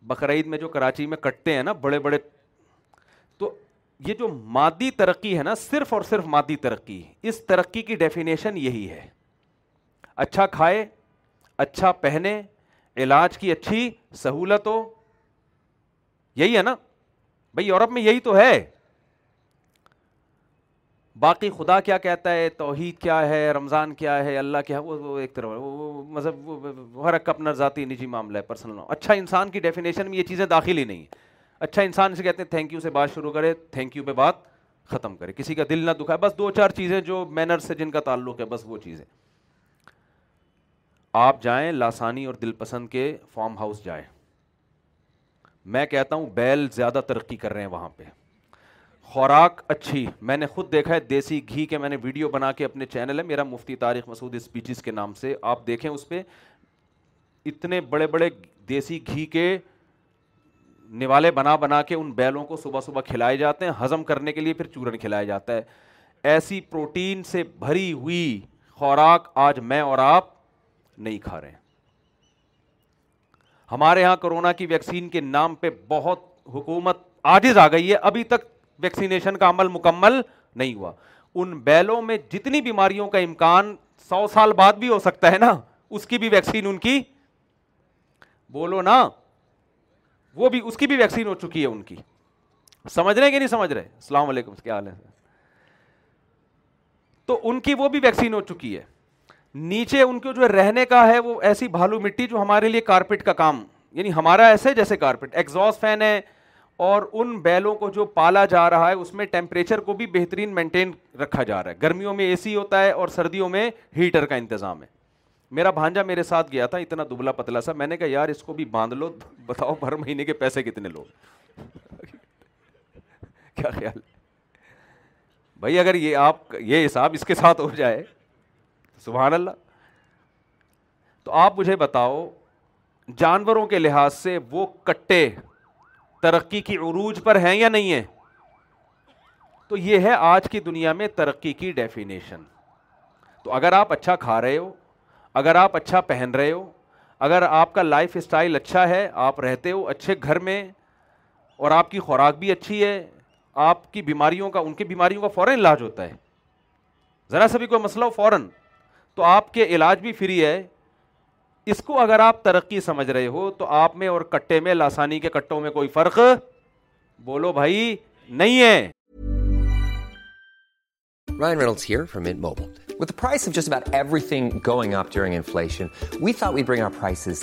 بقرعید میں جو کراچی میں کٹے ہیں نا بڑے بڑے تو یہ جو مادی ترقی ہے نا صرف اور صرف مادی ترقی اس ترقی کی ڈیفینیشن یہی ہے اچھا کھائے اچھا پہنے علاج کی اچھی سہولت ہو یہی ہے نا بھائی یورپ میں یہی تو ہے باقی خدا کیا کہتا ہے توحید کیا ہے رمضان کیا ہے اللہ کیا ہے وہ ایک طرح وہ مذہب مطلب حرک اپنا ذاتی نجی معاملہ ہے پرسنل اچھا انسان کی ڈیفینیشن میں یہ چیزیں داخل ہی نہیں ہیں اچھا انسان اسے کہتے ہیں تھینک یو سے بات شروع کرے تھینک یو پہ بات ختم کرے کسی کا دل نہ دکھائے بس دو چار چیزیں جو مینرس سے جن کا تعلق ہے بس وہ چیزیں آپ جائیں لاسانی اور دل پسند کے فارم ہاؤس جائیں میں کہتا ہوں بیل زیادہ ترقی کر رہے ہیں وہاں پہ خوراک اچھی میں نے خود دیکھا ہے دیسی گھی کے میں نے ویڈیو بنا کے اپنے چینل ہے میرا مفتی تاریخ مسعود اسپیچز کے نام سے آپ دیکھیں اس پہ اتنے بڑے بڑے دیسی گھی کے نوالے بنا بنا کے ان بیلوں کو صبح صبح کھلائے جاتے ہیں ہضم کرنے کے لیے پھر چورن کھلایا جاتا ہے ایسی پروٹین سے بھری ہوئی خوراک آج میں اور آپ نہیں کھا رہے ہیں ہمارے یہاں کرونا کی ویکسین کے نام پہ بہت حکومت آجز آ گئی ہے ابھی تک ویکسینیشن کا عمل مکمل نہیں ہوا ان بیلوں میں جتنی بیماریوں کا امکان سو سال بعد بھی ہو سکتا ہے نا اس کی بھی ویکسین ان کی بولو نا وہ بھی اس کی بھی ویکسین ہو چکی ہے ان کی سمجھ رہے ہیں کہ نہیں سمجھ رہے السلام علیکم حال ہے تو ان کی وہ بھی ویکسین ہو چکی ہے نیچے ان کے جو ہے رہنے کا ہے وہ ایسی بھالو مٹی جو ہمارے لیے کارپیٹ کا کام یعنی ہمارا ایسے جیسے کارپیٹ ایگزاس فین ہے اور ان بیلوں کو جو پالا جا رہا ہے اس میں ٹیمپریچر کو بھی بہترین مینٹین رکھا جا رہا ہے گرمیوں میں اے سی ہوتا ہے اور سردیوں میں ہیٹر کا انتظام ہے میرا بھانجا میرے ساتھ گیا تھا اتنا دبلا پتلا سا میں نے کہا یار اس کو بھی باندھ لو بتاؤ بھر مہینے کے پیسے کتنے لو کیا خیال بھائی اگر یہ آپ یہ حساب اس کے ساتھ ہو جائے سبحان اللہ تو آپ مجھے بتاؤ جانوروں کے لحاظ سے وہ کٹے ترقی کی عروج پر ہیں یا نہیں ہیں تو یہ ہے آج کی دنیا میں ترقی کی ڈیفینیشن تو اگر آپ اچھا کھا رہے ہو اگر آپ اچھا پہن رہے ہو اگر آپ کا لائف اسٹائل اچھا ہے آپ رہتے ہو اچھے گھر میں اور آپ کی خوراک بھی اچھی ہے آپ کی بیماریوں کا ان کی بیماریوں کا فوراً علاج ہوتا ہے ذرا سبھی کوئی مسئلہ ہو فوراً تو آپ کے علاج بھی فری ہے اس کو اگر آپ ترقی سمجھ رہے ہو تو آپ میں اور کٹے میں لاسانی کے کٹوں میں کوئی فرق بولو بھائی نہیں ہے Ryan Reynolds here from Mint Mobile. With the price of just about everything going up during inflation, we thought we'd bring our prices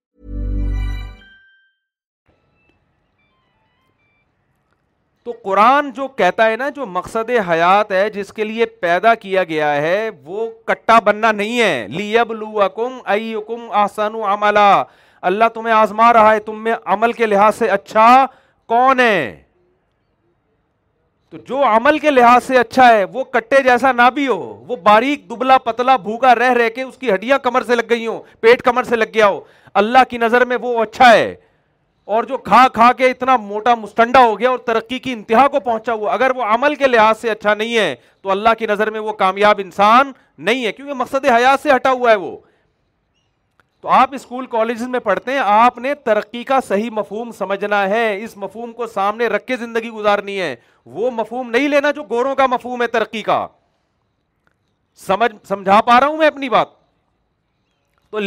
تو قرآن جو کہتا ہے نا جو مقصد حیات ہے جس کے لیے پیدا کیا گیا ہے وہ کٹا بننا نہیں ہے لیب لو اکم ائی آسانو اللہ تمہیں آزما رہا ہے تم میں عمل کے لحاظ سے اچھا کون ہے تو جو عمل کے لحاظ سے اچھا ہے وہ کٹے جیسا نہ بھی ہو وہ باریک دبلا پتلا بھوکا رہ رہ کے اس کی ہڈیاں کمر سے لگ گئی ہوں پیٹ کمر سے لگ گیا ہو اللہ کی نظر میں وہ اچھا ہے اور جو کھا کھا کے اتنا موٹا مستنڈا ہو گیا اور ترقی کی انتہا کو پہنچا ہوا اگر وہ عمل کے لحاظ سے اچھا نہیں ہے تو اللہ کی نظر میں وہ کامیاب انسان نہیں ہے کیونکہ مقصد حیات سے ہٹا ہوا ہے وہ تو آپ اسکول کالجز میں پڑھتے ہیں آپ نے ترقی کا صحیح مفہوم سمجھنا ہے اس مفہوم کو سامنے رکھ کے زندگی گزارنی ہے وہ مفہوم نہیں لینا جو گوروں کا مفہوم ہے ترقی کا سمجھ سمجھا پا رہا ہوں میں اپنی بات تو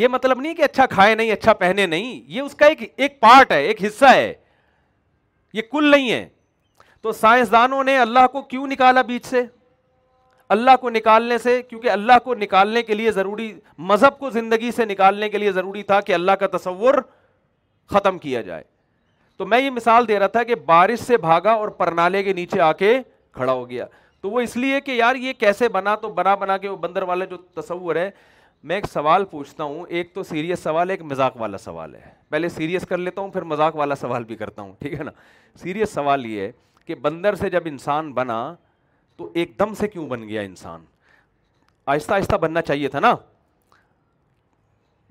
یہ مطلب نہیں کہ اچھا کھائے نہیں اچھا پہنے نہیں یہ اس کا ایک ایک پارٹ ہے ایک حصہ ہے یہ کل نہیں ہے تو سائنسدانوں نے اللہ کو کیوں نکالا بیچ سے اللہ کو نکالنے سے کیونکہ اللہ کو نکالنے کے لیے ضروری مذہب کو زندگی سے نکالنے کے لیے ضروری تھا کہ اللہ کا تصور ختم کیا جائے تو میں یہ مثال دے رہا تھا کہ بارش سے بھاگا اور پرنالے کے نیچے آ کے کھڑا ہو گیا تو وہ اس لیے کہ یار یہ کیسے بنا تو بنا بنا کے وہ بندر والے جو تصور ہے میں ایک سوال پوچھتا ہوں ایک تو سیریس سوال ہے ایک مذاق والا سوال ہے پہلے سیریس کر لیتا ہوں پھر مذاق والا سوال بھی کرتا ہوں ٹھیک ہے نا سیریس سوال یہ ہے کہ بندر سے جب انسان بنا تو ایک دم سے کیوں بن گیا انسان آہستہ آہستہ بننا چاہیے تھا نا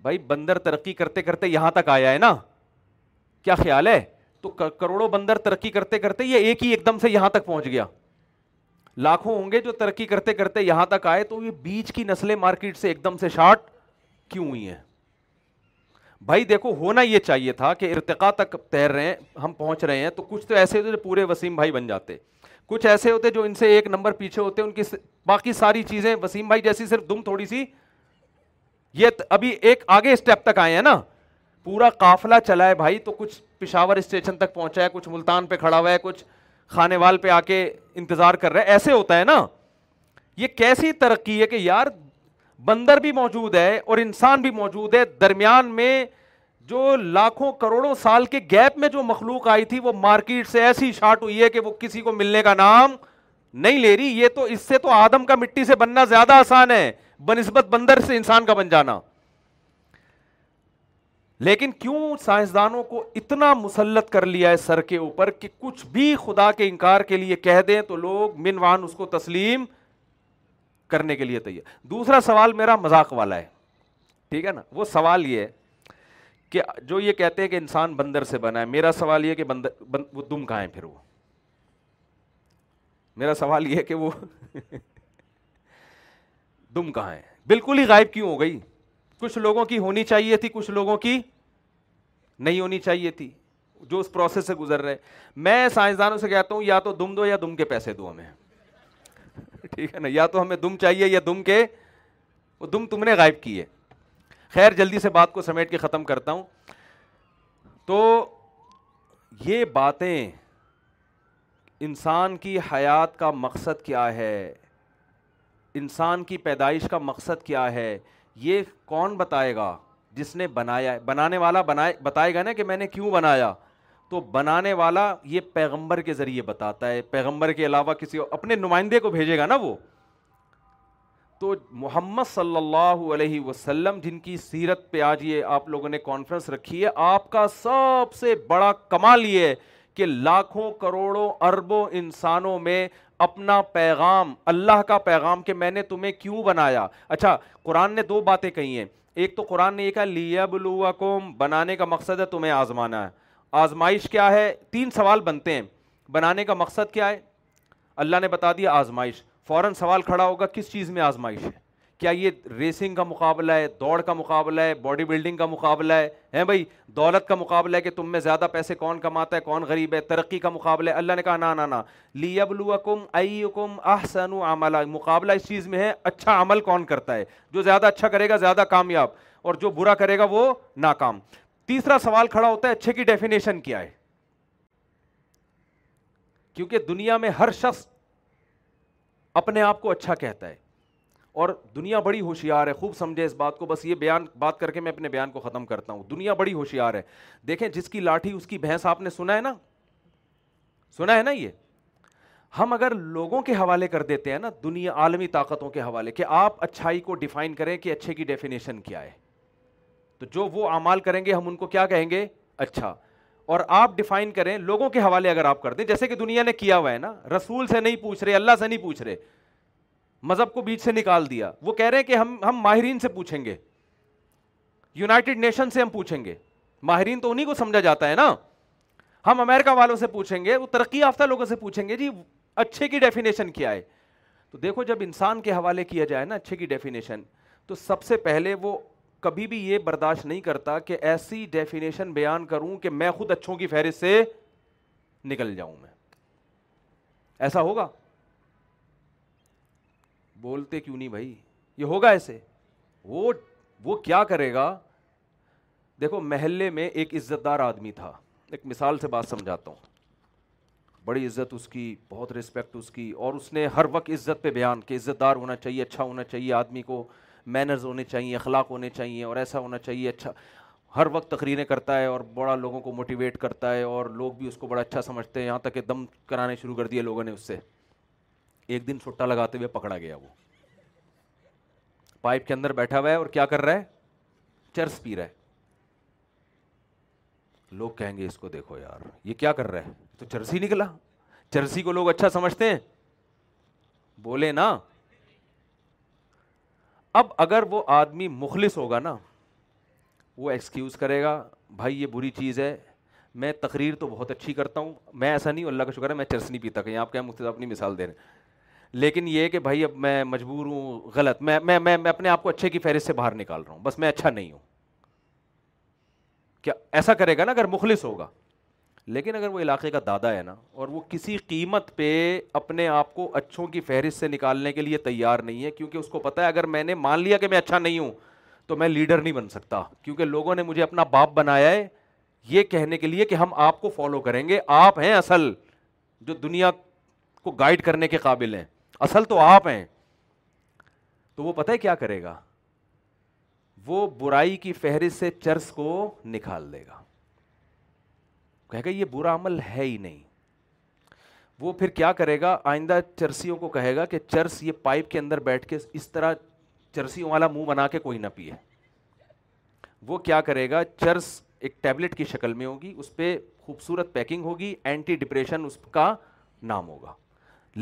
بھائی بندر ترقی کرتے کرتے یہاں تک آیا ہے نا کیا خیال ہے تو کروڑوں بندر ترقی کرتے کرتے یہ ایک ہی ایک دم سے یہاں تک پہنچ گیا لاکھوں ہوں گے جو ترقی کرتے کرتے یہاں تک آئے تو یہ بیچ کی نسلیں مارکیٹ سے ایک دم سے شارٹ کیوں ہوئی ہیں بھائی دیکھو ہونا یہ چاہیے تھا کہ ارتقا تک تیر رہے ہیں ہم پہنچ رہے ہیں تو کچھ تو ایسے ہوتے جو پورے وسیم بھائی بن جاتے کچھ ایسے ہوتے جو ان سے ایک نمبر پیچھے ہوتے ان کی باقی ساری چیزیں وسیم بھائی جیسی صرف دم تھوڑی سی یہ ابھی ایک آگے اسٹیپ تک آئے ہیں نا پورا قافلہ چلا ہے بھائی تو کچھ پشاور اسٹیشن تک پہنچا ہے کچھ ملتان پہ کھڑا ہوا ہے کچھ کھانے وال پہ آ کے انتظار کر رہے ایسے ہوتا ہے نا یہ کیسی ترقی ہے کہ یار بندر بھی موجود ہے اور انسان بھی موجود ہے درمیان میں جو لاکھوں کروڑوں سال کے گیپ میں جو مخلوق آئی تھی وہ مارکیٹ سے ایسی شاٹ ہوئی ہے کہ وہ کسی کو ملنے کا نام نہیں لے رہی یہ تو اس سے تو آدم کا مٹی سے بننا زیادہ آسان ہے بنسبت بندر سے انسان کا بن جانا لیکن کیوں سائنسدانوں کو اتنا مسلط کر لیا ہے سر کے اوپر کہ کچھ بھی خدا کے انکار کے لیے کہہ دیں تو لوگ منوان اس کو تسلیم کرنے کے لیے تیار دوسرا سوال میرا مذاق والا ہے ٹھیک ہے نا وہ سوال یہ ہے کہ جو یہ کہتے ہیں کہ انسان بندر سے بنا ہے میرا سوال یہ کہ بندر بند وہ دم کہاں پھر وہ میرا سوال یہ ہے کہ وہ دم کہاں بالکل ہی غائب کیوں ہو گئی کچھ لوگوں کی ہونی چاہیے تھی کچھ لوگوں کی نہیں ہونی چاہیے تھی جو اس پروسیس سے گزر رہے میں سائنسدانوں سے کہتا ہوں یا تو دم دو یا دم کے پیسے دو ہمیں ٹھیک ہے نا یا تو ہمیں دم چاہیے یا دم کے وہ دم تم نے غائب کیے خیر جلدی سے بات کو سمیٹ کے ختم کرتا ہوں تو یہ باتیں انسان کی حیات کا مقصد کیا ہے انسان کی پیدائش کا مقصد کیا ہے یہ کون بتائے گا جس نے بنایا بنانے والا بنائے بتائے گا نا کہ میں نے کیوں بنایا تو بنانے والا یہ پیغمبر کے ذریعے بتاتا ہے پیغمبر کے علاوہ کسی اپنے نمائندے کو بھیجے گا نا وہ تو محمد صلی اللہ علیہ وسلم جن کی سیرت پہ آج یہ آپ لوگوں نے کانفرنس رکھی ہے آپ کا سب سے بڑا کمال یہ ہے کہ لاکھوں کروڑوں اربوں انسانوں میں اپنا پیغام اللہ کا پیغام کہ میں نے تمہیں کیوں بنایا اچھا قرآن نے دو باتیں کہی ہیں ایک تو قرآن نے یہ کہا لیبل کوم بنانے کا مقصد ہے تمہیں آزمانا ہے آزمائش کیا ہے تین سوال بنتے ہیں بنانے کا مقصد کیا ہے اللہ نے بتا دیا آزمائش فوراً سوال کھڑا ہوگا کس چیز میں آزمائش ہے کیا یہ ریسنگ کا مقابلہ ہے دوڑ کا مقابلہ ہے باڈی بلڈنگ کا مقابلہ ہے ہیں بھائی دولت کا مقابلہ ہے کہ تم میں زیادہ پیسے کون کماتا ہے کون غریب ہے ترقی کا مقابلہ ہے اللہ نے کہا نا نا لی ابلو اکم ایم آ عملہ مقابلہ اس چیز میں ہے اچھا عمل کون کرتا ہے جو زیادہ اچھا کرے گا زیادہ کامیاب اور جو برا کرے گا وہ ناکام تیسرا سوال کھڑا ہوتا ہے اچھے کی ڈیفینیشن کیا ہے کیونکہ دنیا میں ہر شخص اپنے آپ کو اچھا کہتا ہے اور دنیا بڑی ہوشیار ہے خوب سمجھے اس بات کو بس یہ بیان بات کر کے میں اپنے بیان کو ختم کرتا ہوں دنیا بڑی ہوشیار ہے دیکھیں جس کی لاٹھی اس کی بھینس آپ نے سنا ہے نا سنا ہے نا یہ ہم اگر لوگوں کے حوالے کر دیتے ہیں نا دنیا عالمی طاقتوں کے حوالے کہ آپ اچھائی کو ڈیفائن کریں کہ اچھے کی ڈیفینیشن کیا ہے تو جو وہ اعمال کریں گے ہم ان کو کیا کہیں گے اچھا اور آپ ڈیفائن کریں لوگوں کے حوالے اگر آپ کر دیں جیسے کہ دنیا نے کیا ہوا ہے نا رسول سے نہیں پوچھ رہے اللہ سے نہیں پوچھ رہے مذہب کو بیچ سے نکال دیا وہ کہہ رہے ہیں کہ ہم ہم ماہرین سے پوچھیں گے یونائٹیڈ نیشن سے ہم پوچھیں گے ماہرین تو انہیں کو سمجھا جاتا ہے نا ہم امیرکا والوں سے پوچھیں گے وہ ترقی یافتہ لوگوں سے پوچھیں گے جی اچھے کی ڈیفینیشن کیا ہے تو دیکھو جب انسان کے حوالے کیا جائے نا اچھے کی ڈیفینیشن تو سب سے پہلے وہ کبھی بھی یہ برداشت نہیں کرتا کہ ایسی ڈیفینیشن بیان کروں کہ میں خود اچھوں کی فہرست سے نکل جاؤں میں ایسا ہوگا بولتے کیوں نہیں بھائی یہ ہوگا ایسے وہ وہ کیا کرے گا دیکھو محلے میں ایک عزت دار آدمی تھا ایک مثال سے بات سمجھاتا ہوں بڑی عزت اس کی بہت رسپیکٹ اس کی اور اس نے ہر وقت عزت پہ بیان کہ عزت دار ہونا چاہیے اچھا ہونا چاہیے آدمی کو مینرز ہونے چاہیے اخلاق ہونے چاہیے اور ایسا ہونا چاہیے اچھا ہر وقت تقریریں کرتا ہے اور بڑا لوگوں کو موٹیویٹ کرتا ہے اور لوگ بھی اس کو بڑا اچھا سمجھتے ہیں یہاں تک کہ دم کرانے شروع کر دیے لوگوں نے اس سے ایک دن سٹا لگاتے ہوئے پکڑا گیا وہ پائپ کے اندر بیٹھا ہوا ہے اور کیا کر رہا ہے چرس پی رہا ہے لوگ کہیں گے اس کو دیکھو یار یہ کیا کر رہا ہے تو چرسی نکلا چرسی کو لوگ اچھا سمجھتے ہیں بولے نا اب اگر وہ آدمی مخلص ہوگا نا وہ ایکسکیوز کرے گا بھائی یہ بری چیز ہے میں تقریر تو بہت اچھی کرتا ہوں میں ایسا نہیں ہوں اللہ کا شکر ہے میں چرس نہیں پیتا کہیں آپ اپنی مثال دے رہے ہیں لیکن یہ کہ بھائی اب میں مجبور ہوں غلط میں میں میں اپنے آپ کو اچھے کی فہرست سے باہر نکال رہا ہوں بس میں اچھا نہیں ہوں کیا ایسا کرے گا نا اگر مخلص ہوگا لیکن اگر وہ علاقے کا دادا ہے نا اور وہ کسی قیمت پہ اپنے آپ کو اچھوں کی فہرست سے نکالنے کے لیے تیار نہیں ہے کیونکہ اس کو پتہ ہے اگر میں نے مان لیا کہ میں اچھا نہیں ہوں تو میں لیڈر نہیں بن سکتا کیونکہ لوگوں نے مجھے اپنا باپ بنایا ہے یہ کہنے کے لیے کہ ہم آپ کو فالو کریں گے آپ ہیں اصل جو دنیا کو گائڈ کرنے کے قابل ہیں اصل تو آپ ہیں تو وہ پتہ ہے کیا کرے گا وہ برائی کی فہرست سے چرس کو نکال دے گا کہے گا یہ برا عمل ہے ہی نہیں وہ پھر کیا کرے گا آئندہ چرسیوں کو کہے گا کہ چرس یہ پائپ کے اندر بیٹھ کے اس طرح چرسیوں والا منہ بنا کے کوئی نہ پیے وہ کیا کرے گا چرس ایک ٹیبلٹ کی شکل میں ہوگی اس پہ خوبصورت پیکنگ ہوگی اینٹی ڈپریشن اس کا نام ہوگا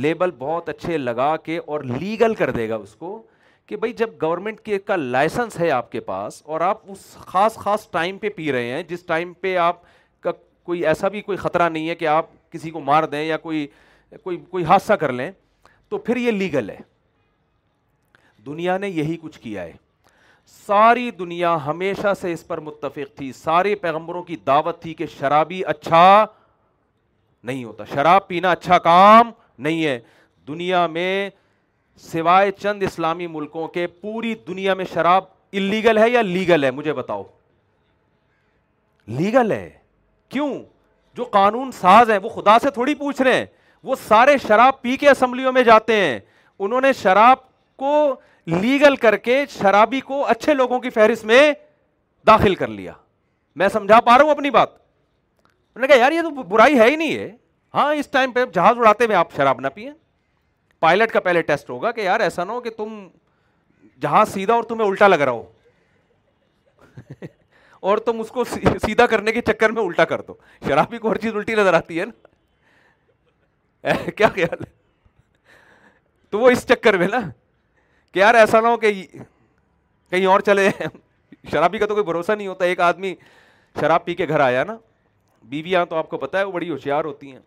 لیبل بہت اچھے لگا کے اور لیگل کر دے گا اس کو کہ بھائی جب گورنمنٹ کے کا لائسنس ہے آپ کے پاس اور آپ اس خاص خاص ٹائم پہ پی رہے ہیں جس ٹائم پہ آپ کا کوئی ایسا بھی کوئی خطرہ نہیں ہے کہ آپ کسی کو مار دیں یا کوئی کوئی کوئی حادثہ کر لیں تو پھر یہ لیگل ہے دنیا نے یہی کچھ کیا ہے ساری دنیا ہمیشہ سے اس پر متفق تھی سارے پیغمبروں کی دعوت تھی کہ شرابی اچھا نہیں ہوتا شراب پینا اچھا کام نہیں ہے دنیا میں سوائے چند اسلامی ملکوں کے پوری دنیا میں شراب انلیگل ہے یا لیگل ہے مجھے بتاؤ لیگل ہے کیوں جو قانون ساز ہیں وہ خدا سے تھوڑی پوچھ رہے ہیں وہ سارے شراب پی کے اسمبلیوں میں جاتے ہیں انہوں نے شراب کو لیگل کر کے شرابی کو اچھے لوگوں کی فہرست میں داخل کر لیا میں سمجھا پا رہا ہوں اپنی بات انہوں نے کہا یار یہ تو برائی ہے ہی نہیں ہے ہاں اس ٹائم پہ جہاز اڑاتے ہوئے آپ شراب نہ پئیں پائلٹ کا پہلے ٹیسٹ ہوگا کہ یار ایسا نہ ہو کہ تم جہاز سیدھا اور تمہیں الٹا لگ رہا ہو اور تم اس کو سیدھا کرنے کے چکر میں الٹا کر دو شرابی کو ہر چیز الٹی نظر آتی ہے نا کیا خیال ہے تو وہ اس چکر میں نا کہ یار ایسا نہ ہو کہ کہیں اور چلے شرابی کا تو کوئی بھروسہ نہیں ہوتا ایک آدمی شراب پی کے گھر آیا نا بیویاں تو آپ کو پتہ ہے وہ بڑی ہوشیار ہوتی ہیں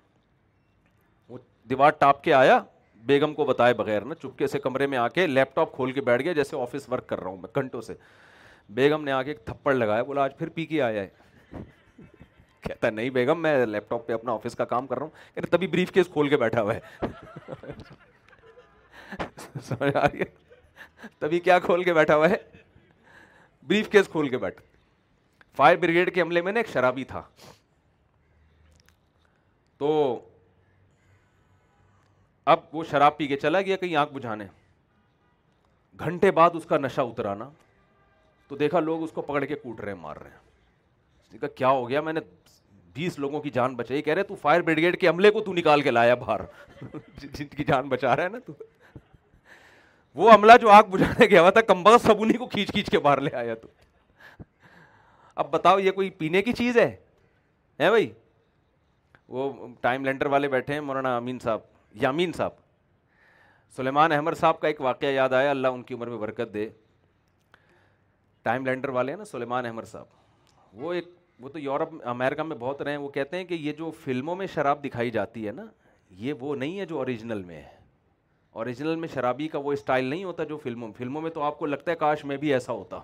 دیوار ٹاپ کے آیا بیگم کو بتائے بغیر نا چپکے سے کمرے میں آ کے لیپ ٹاپ کھول کے بیٹھ گیا جیسے آفس ورک کر رہا ہوں میں گھنٹوں سے بیگم نے آ کے ایک تھپڑ لگایا بولا آج پھر پی کے آیا ہے کہتا نہیں بیگم میں لیپ ٹاپ پہ اپنا آفس کا کام کر رہا ہوں تبھی بریف کیس کھول کے بیٹھا ہوا ہے تبھی کیا کھول کے بیٹھا ہوا ہے بریف کیس کھول کے بیٹھ فائر بریگیڈ کے حملے میں نا ایک شرابی تھا تو اب وہ شراب پی کے چلا گیا کہیں آنکھ بجھانے گھنٹے بعد اس کا نشہ اترانا تو دیکھا لوگ اس کو پکڑ کے کوٹ رہے مار رہے ہیں کہا کیا ہو گیا میں نے بیس لوگوں کی جان بچائی کہہ رہے تو فائر بریگیڈ کے عملے کو تو نکال کے لایا باہر جن کی جان بچا رہا ہے نا تو وہ عملہ جو آگ بجھانے گیا ہوا تھا کمبا سبونی کو کھینچ کھینچ کے باہر لے آیا تو اب بتاؤ یہ کوئی پینے کی چیز ہے ہے بھائی وہ ٹائم لینڈر والے بیٹھے ہیں مولانا امین صاحب یامین صاحب سلیمان احمد صاحب کا ایک واقعہ یاد آیا اللہ ان کی عمر میں برکت دے ٹائم لینڈر والے ہیں نا سلیمان احمد صاحب وہ ایک وہ تو یورپ امیرکا میں بہت رہے ہیں وہ کہتے ہیں کہ یہ جو فلموں میں شراب دکھائی جاتی ہے نا یہ وہ نہیں ہے جو اوریجنل میں ہے اوریجنل میں شرابی کا وہ اسٹائل نہیں ہوتا جو فلموں میں فلموں میں تو آپ کو لگتا ہے کاش میں بھی ایسا ہوتا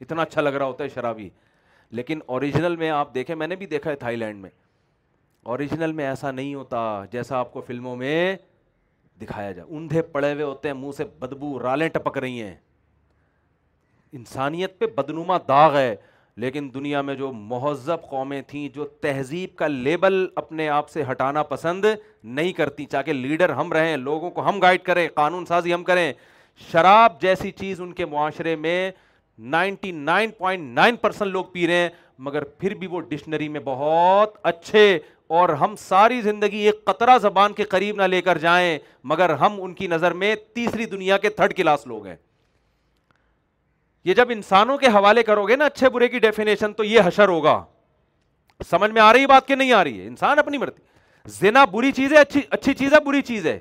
اتنا اچھا لگ رہا ہوتا ہے شرابی لیکن اوریجنل میں آپ دیکھیں میں نے بھی دیکھا ہے تھائی لینڈ میں اوریجنل میں ایسا نہیں ہوتا جیسا آپ کو فلموں میں دکھایا جائے اندھے پڑے ہوئے ہوتے ہیں منہ سے بدبو رالیں ٹپک رہی ہیں انسانیت پہ بدنما داغ ہے لیکن دنیا میں جو مہذب قومیں تھیں جو تہذیب کا لیبل اپنے آپ سے ہٹانا پسند نہیں کرتی چاہے لیڈر ہم رہیں لوگوں کو ہم گائڈ کریں قانون سازی ہم کریں شراب جیسی چیز ان کے معاشرے میں ninety nine point nine percent لوگ پی رہے ہیں مگر پھر بھی وہ ڈکشنری میں بہت اچھے اور ہم ساری زندگی ایک قطرہ زبان کے قریب نہ لے کر جائیں مگر ہم ان کی نظر میں تیسری دنیا کے تھرڈ کلاس لوگ ہیں یہ جب انسانوں کے حوالے کرو گے نا اچھے برے کی ڈیفینیشن تو یہ حشر ہوگا سمجھ میں آ رہی بات کہ نہیں آ رہی ہے انسان اپنی مرتی زنا بری چیز ہے اچھی اچھی چیز ہے بری چیز ہے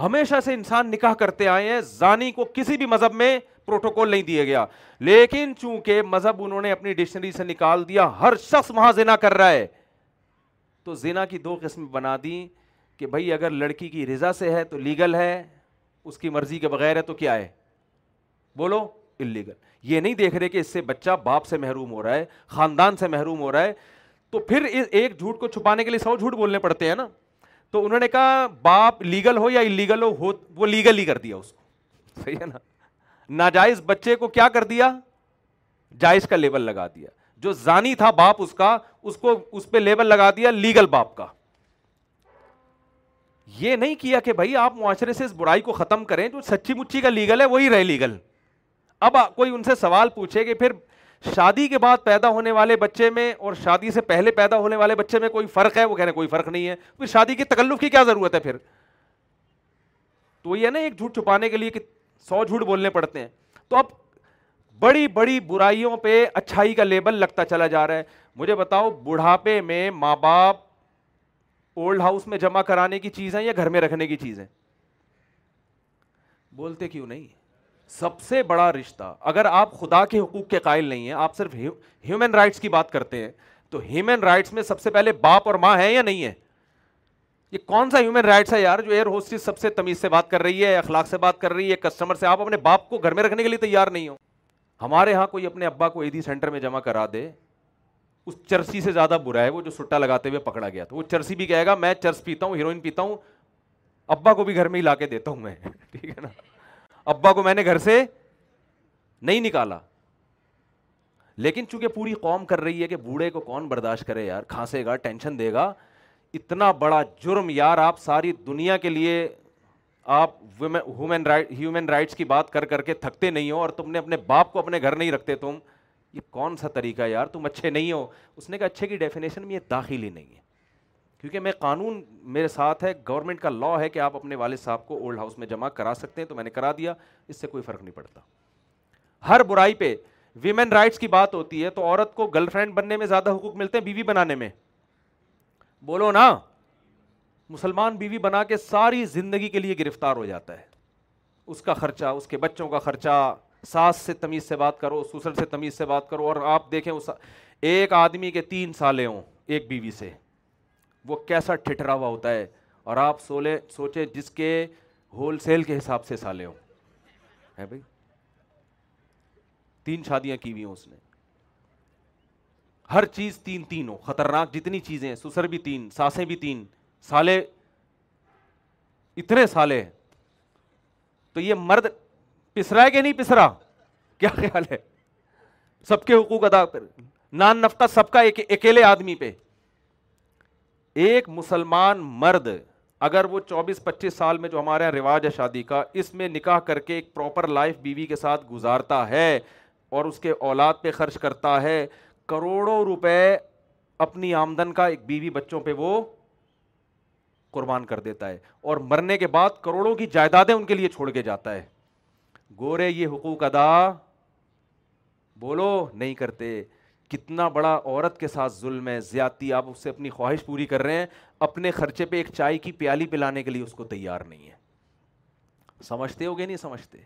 ہمیشہ سے انسان نکاح کرتے آئے ہیں زانی کو کسی بھی مذہب میں پروٹوکول نہیں دیا گیا لیکن چونکہ مذہب انہوں نے اپنی ڈکشنری سے نکال دیا ہر شخص وہاں زنا کر رہا ہے تو کی دو قسم بنا دی کہ بھائی اگر لڑکی کی رضا سے ہے تو لیگل ہے اس کی مرضی کے بغیر ہے تو کیا ہے بولو انلیگل یہ نہیں دیکھ رہے کہ اس سے بچہ باپ سے محروم ہو رہا ہے خاندان سے محروم ہو رہا ہے تو پھر ایک جھوٹ کو چھپانے کے لیے سو جھوٹ بولنے پڑتے ہیں نا تو انہوں نے کہا باپ لیگل ہو یا انلیگل ہو وہ لیگل ہی کر دیا اس کو صحیح ہے نا ناجائز بچے کو کیا کر دیا جائز کا لیبل لگا دیا جو زانی تھا باپ اس کا اس کو اس پہ لیبل لگا دیا لیگل باپ کا یہ نہیں کیا کہ بھائی آپ معاشرے سے اس برائی کو ختم کریں جو سچی مچی کا لیگل ہے وہی رہے لیگل اب کوئی ان سے سوال پوچھے کہ پھر شادی کے بعد پیدا ہونے والے بچے میں اور شادی سے پہلے پیدا ہونے والے بچے میں کوئی فرق ہے وہ کہہ رہے ہیں کوئی فرق نہیں ہے پھر شادی کے تکلف کی کیا ضرورت ہے پھر تو یہ نا ایک جھوٹ چھپانے کے لیے کہ سو جھوٹ بولنے پڑتے ہیں تو اب بڑی بڑی برائیوں پہ اچھائی کا لیبل لگتا چلا جا رہا ہے مجھے بتاؤ بڑھاپے میں ماں باپ اولڈ ہاؤس میں جمع کرانے کی چیز ہے یا گھر میں رکھنے کی چیز ہے بولتے کیوں نہیں سب سے بڑا رشتہ اگر آپ خدا کے حقوق کے قائل نہیں ہیں آپ صرف ہیومن رائٹس کی بات کرتے ہیں تو ہیومن رائٹس میں سب سے پہلے باپ اور ماں ہیں یا نہیں ہے یہ کون سا ہیومن رائٹس ہے یار جو ایئر ہوسٹس سب سے تمیز سے بات کر رہی ہے اخلاق سے بات کر رہی ہے کسٹمر سے آپ اپنے باپ کو گھر میں رکھنے کے لیے تیار نہیں ہو ہمارے ہاں کوئی اپنے ابا کو ایدی سینٹر میں جمع کرا دے اس چرسی سے زیادہ برا ہے وہ جو سٹا لگاتے ہوئے پکڑا گیا تھا وہ چرسی بھی کہے گا میں چرس پیتا ہوں ہیروئن پیتا ہوں ابا کو بھی گھر میں ہی لا کے دیتا ہوں میں ٹھیک ہے نا ابا کو میں نے گھر سے نہیں نکالا لیکن چونکہ پوری قوم کر رہی ہے کہ بوڑھے کو کون برداشت کرے یار کھانسے گا ٹینشن دے گا اتنا بڑا جرم یار آپ ساری دنیا کے لیے آپ ہیومن رائٹ ہیومن رائٹس کی بات کر کر کے تھکتے نہیں ہو اور تم نے اپنے باپ کو اپنے گھر نہیں رکھتے تم یہ کون سا طریقہ یار تم اچھے نہیں ہو اس نے کہا اچھے کی ڈیفینیشن میں یہ داخل ہی نہیں ہے کیونکہ میں قانون میرے ساتھ ہے گورنمنٹ کا لا ہے کہ آپ اپنے والد صاحب کو اولڈ ہاؤس میں جمع کرا سکتے ہیں تو میں نے کرا دیا اس سے کوئی فرق نہیں پڑتا ہر برائی پہ ویمن رائٹس کی بات ہوتی ہے تو عورت کو گرل فرینڈ بننے میں زیادہ حقوق ملتے ہیں بیوی بنانے میں بولو نا مسلمان بیوی بنا کے ساری زندگی کے لیے گرفتار ہو جاتا ہے اس کا خرچہ اس کے بچوں کا خرچہ ساس سے تمیز سے بات کرو سسر سے تمیز سے بات کرو اور آپ دیکھیں اس ایک آدمی کے تین سالے ہوں ایک بیوی سے وہ کیسا ٹھٹرا ہوا ہوتا ہے اور آپ سولے سوچیں جس کے ہول سیل کے حساب سے سالے ہوں ہیں بھائی تین شادیاں کی ہوئی ہوں اس نے ہر چیز تین تین ہو خطرناک جتنی چیزیں سسر بھی تین ساسیں بھی تین سالے اتنے سالے ہیں تو یہ مرد پسرا ہے کہ نہیں پسرا کیا خیال ہے سب کے حقوق ادا کر نان نفتہ سب کا ایک اکیلے آدمی پہ ایک مسلمان مرد اگر وہ چوبیس پچیس سال میں جو ہمارے یہاں رواج ہے شادی کا اس میں نکاح کر کے ایک پراپر لائف بیوی کے ساتھ گزارتا ہے اور اس کے اولاد پہ خرچ کرتا ہے کروڑوں روپے اپنی آمدن کا ایک بیوی بچوں پہ وہ قربان کر دیتا ہے اور مرنے کے بعد کروڑوں کی جائیدادیں ان کے لیے چھوڑ کے جاتا ہے گورے یہ حقوق ادا بولو نہیں کرتے کتنا بڑا عورت کے ساتھ ظلم ہے زیادتی آپ اس سے اپنی خواہش پوری کر رہے ہیں اپنے خرچے پہ ایک چائے کی پیالی پلانے کے لیے اس کو تیار نہیں ہے سمجھتے ہو گے نہیں سمجھتے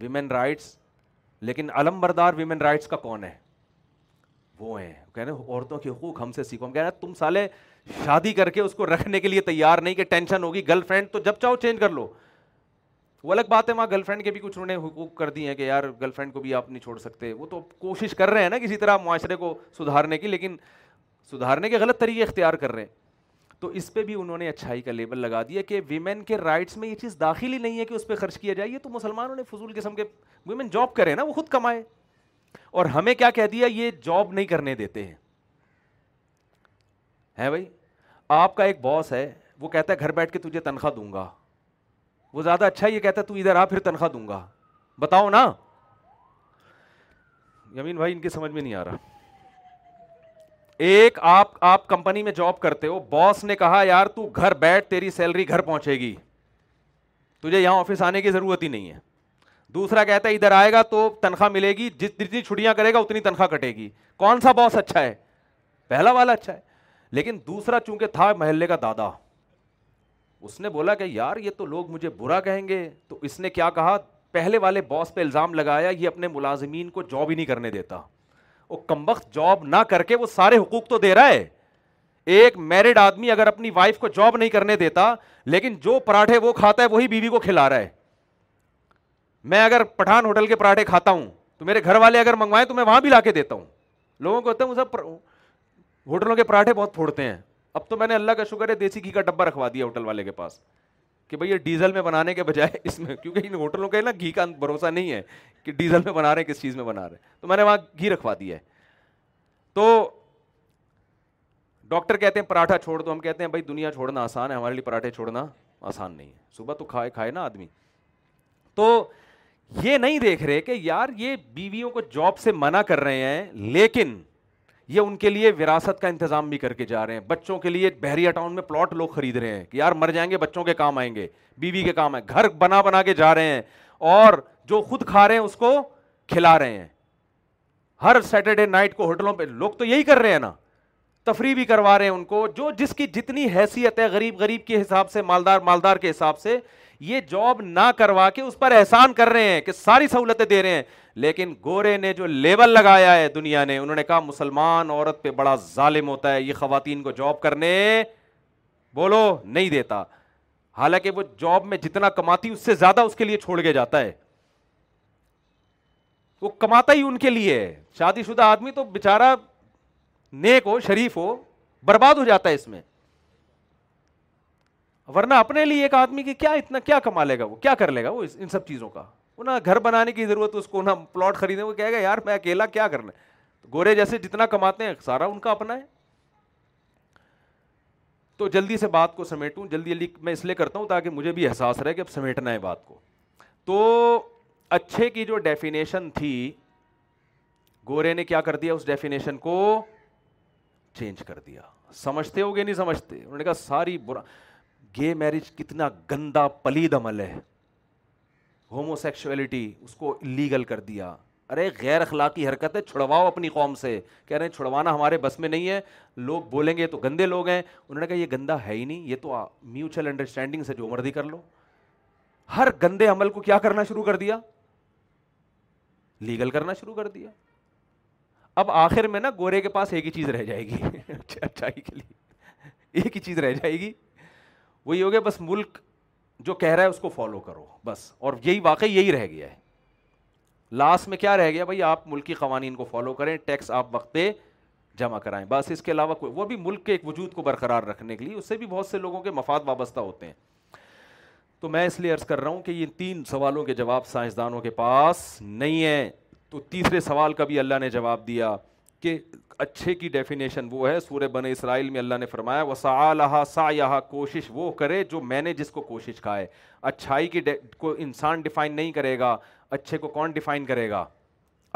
ویمن رائٹس لیکن علم بردار ویمن رائٹس کا کون ہے وہ ہیں کہہ رہے عورتوں کے حقوق ہم سے سیکھو ہم رہے ہیں تم سالے شادی کر کے اس کو رکھنے کے لیے تیار نہیں کہ ٹینشن ہوگی گرل فرینڈ تو جب چاہو چینج کر لو وہ الگ بات ہے وہاں گرل فرینڈ کے بھی کچھ انہوں نے حقوق کر دی ہیں کہ یار گرل فرینڈ کو بھی آپ نہیں چھوڑ سکتے وہ تو کوشش کر رہے ہیں نا کسی طرح معاشرے کو سدھارنے کی لیکن سدھارنے کے غلط طریقے اختیار کر رہے ہیں تو اس پہ بھی انہوں نے اچھائی کا لیبل لگا دیا کہ ویمن کے رائٹس میں یہ چیز داخل ہی نہیں ہے کہ اس پہ خرچ کیا جائے یہ تو مسلمانوں نے فضول قسم کے ویمن جاب کرے نا وہ خود کمائے اور ہمیں کیا کہہ دیا یہ جاب نہیں کرنے دیتے ہے بھائی آپ کا ایک باس ہے وہ کہتا ہے گھر بیٹھ کے تجھے تنخواہ دوں گا وہ زیادہ اچھا یہ کہتا ہے تو ادھر آ پھر تنخواہ دوں گا بتاؤ نا یمین بھائی ان کی سمجھ میں نہیں آ رہا ایک آپ آپ کمپنی میں جاب کرتے ہو باس نے کہا یار تو گھر بیٹھ تیری سیلری گھر پہنچے گی تجھے یہاں آفس آنے کی ضرورت ہی نہیں ہے دوسرا کہتا ہے ادھر آئے گا تو تنخواہ ملے گی جس جتنی چھٹیاں کرے گا اتنی تنخواہ کٹے گی کون سا باس اچھا ہے پہلا والا اچھا ہے لیکن دوسرا چونکہ تھا محلے کا دادا اس نے بولا کہ یار یہ تو لوگ مجھے برا کہیں گے تو اس نے کیا کہا پہلے والے باس پہ الزام لگایا یہ اپنے ملازمین کو جاب ہی نہیں کرنے دیتا وہ کم وقت جاب نہ کر کے وہ سارے حقوق تو دے رہا ہے ایک میرڈ آدمی اگر اپنی وائف کو جاب نہیں کرنے دیتا لیکن جو پراٹھے وہ کھاتا ہے وہی بیوی کو کھلا رہا ہے میں اگر پٹھان ہوٹل کے پراٹھے کھاتا ہوں تو میرے گھر والے اگر منگوائے تو میں وہاں بھی لا کے دیتا ہوں لوگوں کو کہتے ہیں ہوٹلوں کے پراٹھے بہت پھوڑتے ہیں اب تو میں نے اللہ کا شکر ہے دیسی گھی کا ڈبہ رکھوا دیا ہوٹل والے کے پاس کہ بھائی یہ ڈیزل میں بنانے کے بجائے اس میں کیونکہ ان ہوٹلوں کا نا گھی کا بھروسہ نہیں ہے کہ ڈیزل میں بنا رہے ہیں کس چیز میں بنا رہے تو میں نے وہاں گھی رکھوا دیا ہے تو ڈاکٹر کہتے ہیں پراٹھا چھوڑ دو ہم کہتے ہیں بھائی دنیا چھوڑنا آسان ہے ہمارے لیے پراٹھے چھوڑنا آسان نہیں ہے صبح تو کھائے کھائے نا آدمی تو یہ نہیں دیکھ رہے کہ یار یہ بیویوں کو جاب سے منع کر رہے ہیں لیکن یہ ان کے لیے وراثت کا انتظام بھی کر کے جا رہے ہیں بچوں کے لیے بحریہ ٹاؤن میں پلاٹ لوگ خرید رہے ہیں کہ یار مر جائیں گے بچوں کے کام آئیں گے بیوی کے کام ہے گھر بنا بنا کے جا رہے ہیں اور جو خود کھا رہے ہیں اس کو کھلا رہے ہیں ہر سیٹرڈے نائٹ کو ہوٹلوں پہ لوگ تو یہی کر رہے ہیں نا تفریح بھی کروا رہے ہیں ان کو جو جس کی جتنی حیثیت ہے غریب غریب کے حساب سے مالدار مالدار کے حساب سے یہ جاب نہ کروا کے اس پر احسان کر رہے ہیں کہ ساری سہولتیں دے رہے ہیں لیکن گورے نے جو لیبل لگایا ہے دنیا نے انہوں نے کہا مسلمان عورت پہ بڑا ظالم ہوتا ہے یہ خواتین کو جاب کرنے بولو نہیں دیتا حالانکہ وہ جاب میں جتنا کماتی اس سے زیادہ اس کے لیے چھوڑ کے جاتا ہے وہ کماتا ہی ان کے لیے شادی شدہ آدمی تو بےچارا نیک ہو شریف ہو برباد ہو جاتا ہے اس میں ورنہ اپنے لیے ایک آدمی کی کیا اتنا کیا کما لے گا وہ کیا کر لے گا وہ ان سب چیزوں کا وہ نہ گھر بنانے کی ضرورت اس کو نہ پلاٹ وہ کہے گا یار میں اکیلا کیا کرنا ہے گورے جیسے جتنا کماتے ہیں سارا ان کا اپنا ہے تو جلدی سے بات کو سمیٹوں جلدی جلدی میں اس لیے کرتا ہوں تاکہ مجھے بھی احساس رہے کہ اب سمیٹنا ہے بات کو تو اچھے کی جو ڈیفینیشن تھی گورے نے کیا کر دیا اس ڈیفینیشن کو چینج کر دیا سمجھتے ہو گے نہیں سمجھتے انہوں نے کہا ساری برا گے میرج کتنا گندا پلید عمل ہے ہومو سیکشولیٹی اس کو لیگل کر دیا ارے غیر اخلاقی حرکت ہے چھڑواؤ اپنی قوم سے کہہ رہے ہیں چھڑوانا ہمارے بس میں نہیں ہے لوگ بولیں گے تو گندے لوگ ہیں انہوں نے کہا یہ گندا ہے ہی نہیں یہ تو میوچل انڈرسٹینڈنگ سے جو مردی کر لو ہر گندے عمل کو کیا کرنا شروع کر دیا لیگل کرنا شروع کر دیا اب آخر میں نا گورے کے پاس ایک ہی چیز رہ جائے گی اچھا، اچھائی کے لیے ایک ہی چیز رہ جائے گی وہی ہو گیا بس ملک جو کہہ رہا ہے اس کو فالو کرو بس اور یہی واقعی یہی رہ گیا ہے لاسٹ میں کیا رہ گیا بھائی آپ ملکی قوانین کو فالو کریں ٹیکس آپ وقت پہ جمع کرائیں بس اس کے علاوہ وہ بھی ملک کے ایک وجود کو برقرار رکھنے کے لیے اس سے بھی بہت سے لوگوں کے مفاد وابستہ ہوتے ہیں تو میں اس لیے عرض کر رہا ہوں کہ یہ تین سوالوں کے جواب سائنسدانوں کے پاس نہیں ہیں تو تیسرے سوال کا بھی اللہ نے جواب دیا کہ اچھے کی ڈیفینیشن وہ ہے سورہ بن اسرائیل میں اللہ نے فرمایا وہ سا عالحہ کوشش وہ کرے جو میں نے جس کو کوشش کہا ہے اچھائی کی کو انسان ڈیفائن نہیں کرے گا اچھے کو کون ڈیفائن کرے گا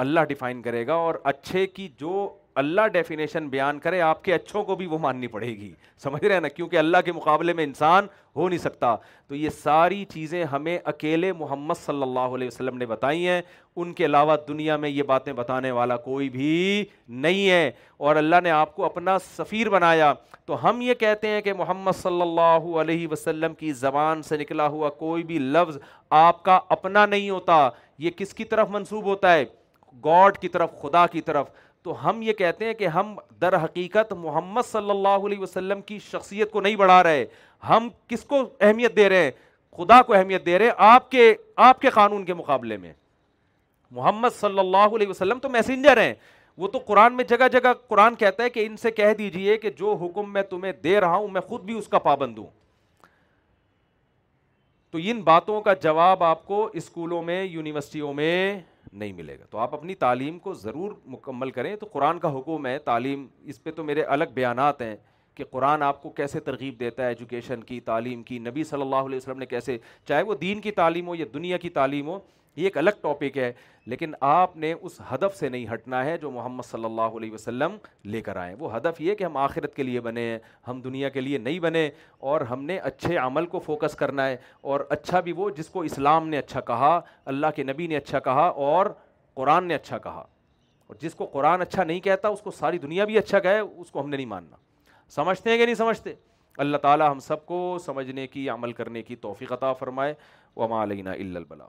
اللہ ڈیفائن کرے گا اور اچھے کی جو اللہ ڈیفینیشن بیان کرے آپ کے اچھوں کو بھی وہ ماننی پڑے گی سمجھ رہے ہیں نا کیونکہ اللہ کے مقابلے میں انسان ہو نہیں سکتا تو یہ ساری چیزیں ہمیں اکیلے محمد صلی اللہ علیہ وسلم نے بتائی ہیں ان کے علاوہ دنیا میں یہ باتیں بتانے والا کوئی بھی نہیں ہے اور اللہ نے آپ کو اپنا سفیر بنایا تو ہم یہ کہتے ہیں کہ محمد صلی اللہ علیہ وسلم کی زبان سے نکلا ہوا کوئی بھی لفظ آپ کا اپنا نہیں ہوتا یہ کس کی طرف منسوب ہوتا ہے گاڈ کی طرف خدا کی طرف تو ہم یہ کہتے ہیں کہ ہم در حقیقت محمد صلی اللہ علیہ وسلم کی شخصیت کو نہیں بڑھا رہے ہم کس کو اہمیت دے رہے ہیں خدا کو اہمیت دے رہے ہیں آپ کے آپ کے قانون کے مقابلے میں محمد صلی اللہ علیہ وسلم تو میسنجر ہیں وہ تو قرآن میں جگہ جگہ قرآن کہتا ہے کہ ان سے کہہ دیجئے کہ جو حکم میں تمہیں دے رہا ہوں میں خود بھی اس کا پابند ہوں تو ان باتوں کا جواب آپ کو اسکولوں میں یونیورسٹیوں میں نہیں ملے گا تو آپ اپنی تعلیم کو ضرور مکمل کریں تو قرآن کا حکم ہے تعلیم اس پہ تو میرے الگ بیانات ہیں کہ قرآن آپ کو کیسے ترغیب دیتا ہے ایجوکیشن کی تعلیم کی نبی صلی اللہ علیہ وسلم نے کیسے چاہے وہ دین کی تعلیم ہو یا دنیا کی تعلیم ہو یہ ایک الگ ٹاپک ہے لیکن آپ نے اس ہدف سے نہیں ہٹنا ہے جو محمد صلی اللہ علیہ وسلم لے کر آئیں وہ ہدف یہ کہ ہم آخرت کے لیے بنے ہیں ہم دنیا کے لیے نہیں بنے اور ہم نے اچھے عمل کو فوکس کرنا ہے اور اچھا بھی وہ جس کو اسلام نے اچھا کہا اللہ کے نبی نے اچھا کہا اور قرآن نے اچھا کہا اور جس کو قرآن اچھا نہیں کہتا اس کو ساری دنیا بھی اچھا کہے اس کو ہم نے نہیں ماننا سمجھتے ہیں کہ نہیں سمجھتے اللہ تعالیٰ ہم سب کو سمجھنے کی عمل کرنے کی توفیق عطا فرمائے وما علینا علینہ البلاغ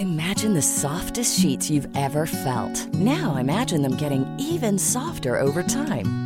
Imagine the soft sheet you ever felt them amazing even time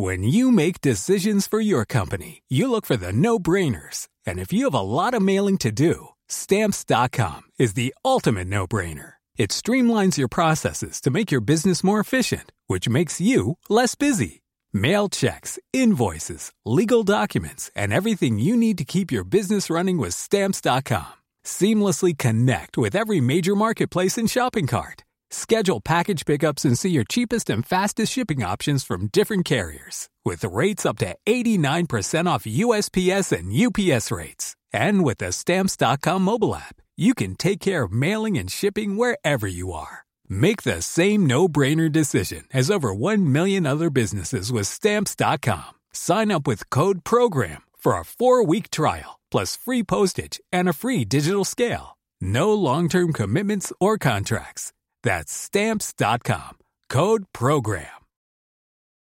When you make decisions for your company, you look for the no-brainers. And if you have a lot of mailing to do, Stamps.com is the ultimate no-brainer. It streamlines your processes to make your business more efficient, which makes you less busy. Mail checks, invoices, legal documents, and everything you need to keep your business running with Stamps.com. Seamlessly connect with every major marketplace and shopping cart. Four week trial plus free postage at Stamps dot com good program